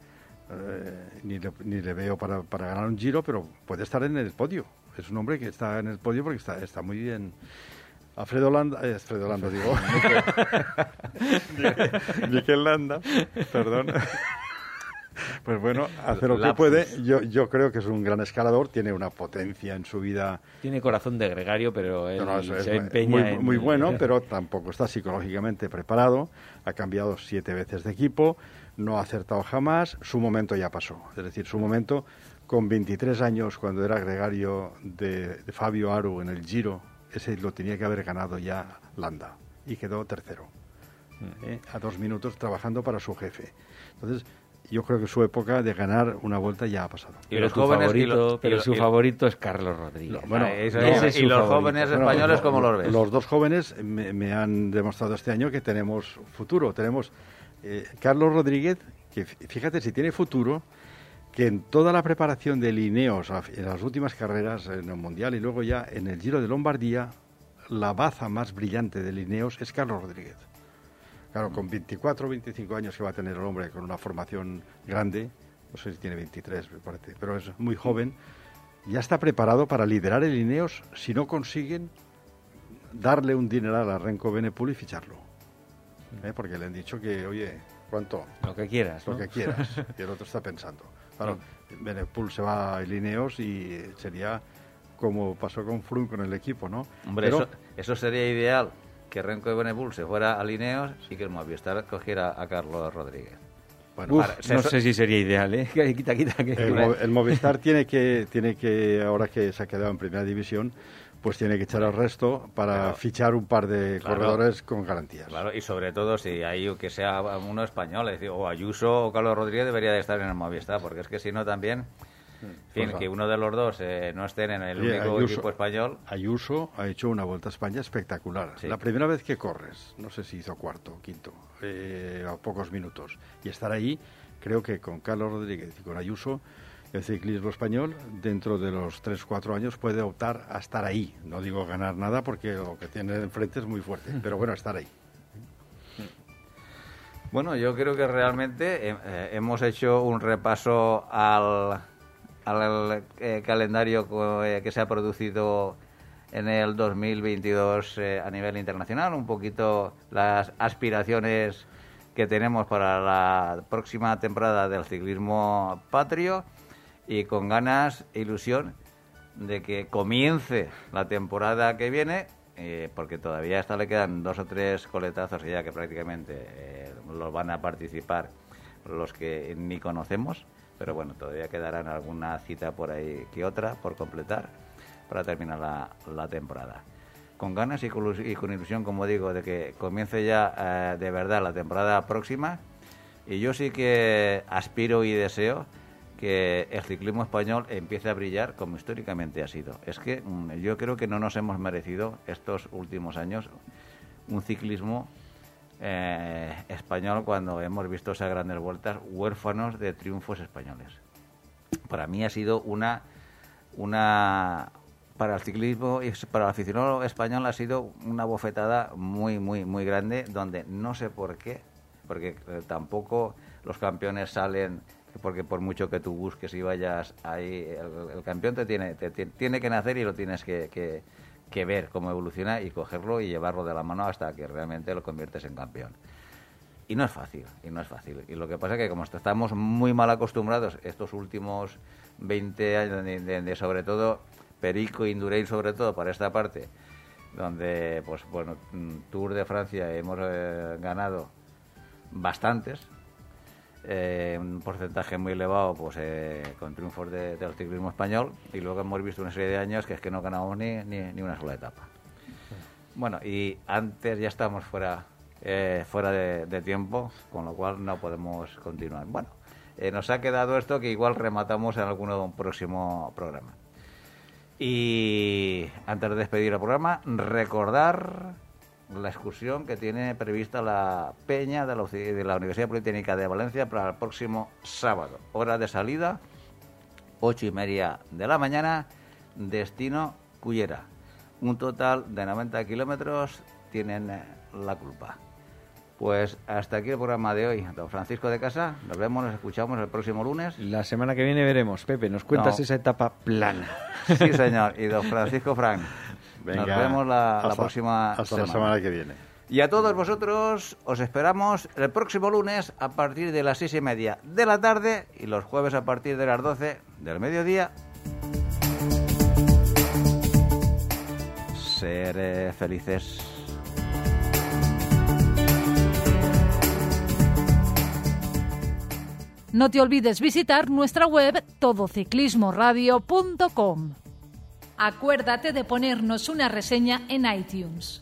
eh, ni, le, ni le veo para, para ganar un giro, pero puede estar en el podio. Es un hombre que está en el podio porque está, está muy bien. Alfredo Landa, eh, Alfredo Landa, digo. Miquel Landa, perdón. Pues bueno, hace lo que puede. Yo, yo creo que es un gran escalador, tiene una potencia en su vida. Tiene corazón de gregario, pero él No, no, eso es se muy- empeña muy, en- muy bueno, pero tampoco está psicológicamente preparado. Ha cambiado siete veces de equipo, no ha acertado jamás. Su momento ya pasó. Es decir, su momento con 23 años, cuando era gregario de, de Fabio Aru en el Giro, ese lo tenía que haber ganado ya Landa y quedó tercero. ¿eh? A dos minutos trabajando para su jefe. Entonces, yo creo que su época de ganar una vuelta ya ha pasado. Y Pero los su jóvenes y favorito, y pero lo- su y- favorito es Carlos Rodríguez. No, bueno, Ah, eso es. es y los favorito. jóvenes Bueno, españoles, lo- ¿cómo los ves? Los dos jóvenes me, me han demostrado este año que tenemos futuro. Tenemos eh, Carlos Rodríguez, que fí- fíjate si tiene futuro, que en toda la preparación de Lineos, en las últimas carreras en el Mundial y luego ya en el Giro de Lombardía, la baza más brillante de Lineos es Carlos Rodríguez. Claro, con 24 o 25 años que va a tener el hombre, con una formación grande, no sé si tiene 23, me parece, pero es muy joven, ya está preparado para liderar el Ineos si no consiguen darle un dineral a Renko Benepul y ficharlo. ¿Eh? Porque le han dicho que, oye, ¿cuánto? Lo que quieras, Lo ¿no? que quieras. Y el otro está pensando. Claro, Benepul se va a Ineos y sería como pasó con Froome con el equipo, ¿no? Hombre, Pero- eso, eso sería ideal, que Renko de Benepul se fuera a Lineos y que el Movistar cogiera a Carlos Rodríguez. Bueno, Uf, Para- se- no sé si sería ideal, ¿eh? quita, quita, que- El, Mo- el Movistar tiene que, tiene que, ahora que se ha quedado en primera división, pues tiene que echar al resto para Claro. fichar un par de Claro. corredores con garantías. Claro, y sobre todo si hay que sea uno español, es decir, o Ayuso o Carlos Rodríguez debería de estar en el Movistar, porque es que si no también En fin, que uno de los dos eh, no estén en el Oye, único Ayuso- equipo español. Ayuso ha hecho una Vuelta a España espectacular. Sí. La primera vez que corres, no sé si hizo cuarto o quinto, eh, a pocos minutos. Y estar ahí, creo que con Carlos Rodríguez y con Ayuso, el ciclismo español, dentro de los 3-4 años, puede optar a estar ahí. No digo ganar nada porque lo que tiene enfrente es muy fuerte, pero bueno, estar ahí. Bueno, yo creo que realmente eh, hemos hecho un repaso al, al eh, calendario eh, que se ha producido en el 2022 eh, a nivel internacional, un poquito las aspiraciones que tenemos para la próxima temporada del ciclismo patrio y con ganas e ilusión de que comience la temporada que viene, eh, porque todavía hasta le quedan dos o tres coletazos ya que prácticamente eh, los van a participar los que ni conocemos, pero bueno, todavía quedarán alguna cita por ahí que otra por completar para terminar la, temporada. Con ganas y con, y con ilusión, como digo, de que comience ya eh, de verdad la temporada próxima. Y yo sí que aspiro y deseo que el ciclismo español empiece a brillar como históricamente ha sido. Es que mm, yo creo que no nos hemos merecido estos últimos años un ciclismo eh, español cuando hemos visto esas grandes vueltas huérfanos de triunfos españoles. Para mí ha sido una una para el ciclismo y para el aficionado español ha sido una bofetada muy muy muy grande donde no sé por qué porque eh, tampoco los campeones salen porque por mucho que tú busques y vayas ahí el, el campeón te tiene te, ti- tiene que nacer y lo tienes que- que ver cómo evoluciona y cogerlo y llevarlo de la mano hasta que realmente lo conviertes en campeón y no es fácil, y no es fácil. Y lo que pasa es que como estamos muy mal acostumbrados estos últimos 20 años, de, sobre todo Perico y Indurain sobre todo para esta parte, donde, pues bueno, mm, Tour de Francia hemos eh, ganado bastantes, eh, un porcentaje muy elevado pues eh, con triunfos de- del ciclismo español, y luego hemos visto una serie de años que es que no ganamos ni, ni, ni una sola etapa. Bueno, y antes ya estamos fuera, eh, fuera de, de tiempo, con lo cual no podemos continuar. Bueno, nos ha quedado esto que igual rematamos en algún próximo programa. Y antes de despedir el programa, recordar la excursión que tiene prevista la Peña de la, UCI de la Universidad Politécnica de Valencia para el próximo sábado. Hora de salida, ocho y media de la mañana, destino Cullera. Un total de 90 kilómetros tienen eh, la culpa. Pues hasta aquí el programa de hoy. Don Francisco de Casa, nos vemos, nos escuchamos el próximo lunes. La semana que viene veremos. Pepe, nos cuentas No. esa etapa plana. Sí, señor. Y don Francisco Frank. Venga, nos vemos la, la hasta- próxima hasta semana. la semana que viene. Y a todos vosotros os esperamos el próximo lunes a partir de las seis y media de la tarde y los jueves a partir de las 12 del mediodía. Ser felices. No te olvides visitar nuestra web todociclismoradio.com. Acuérdate de ponernos una reseña en iTunes.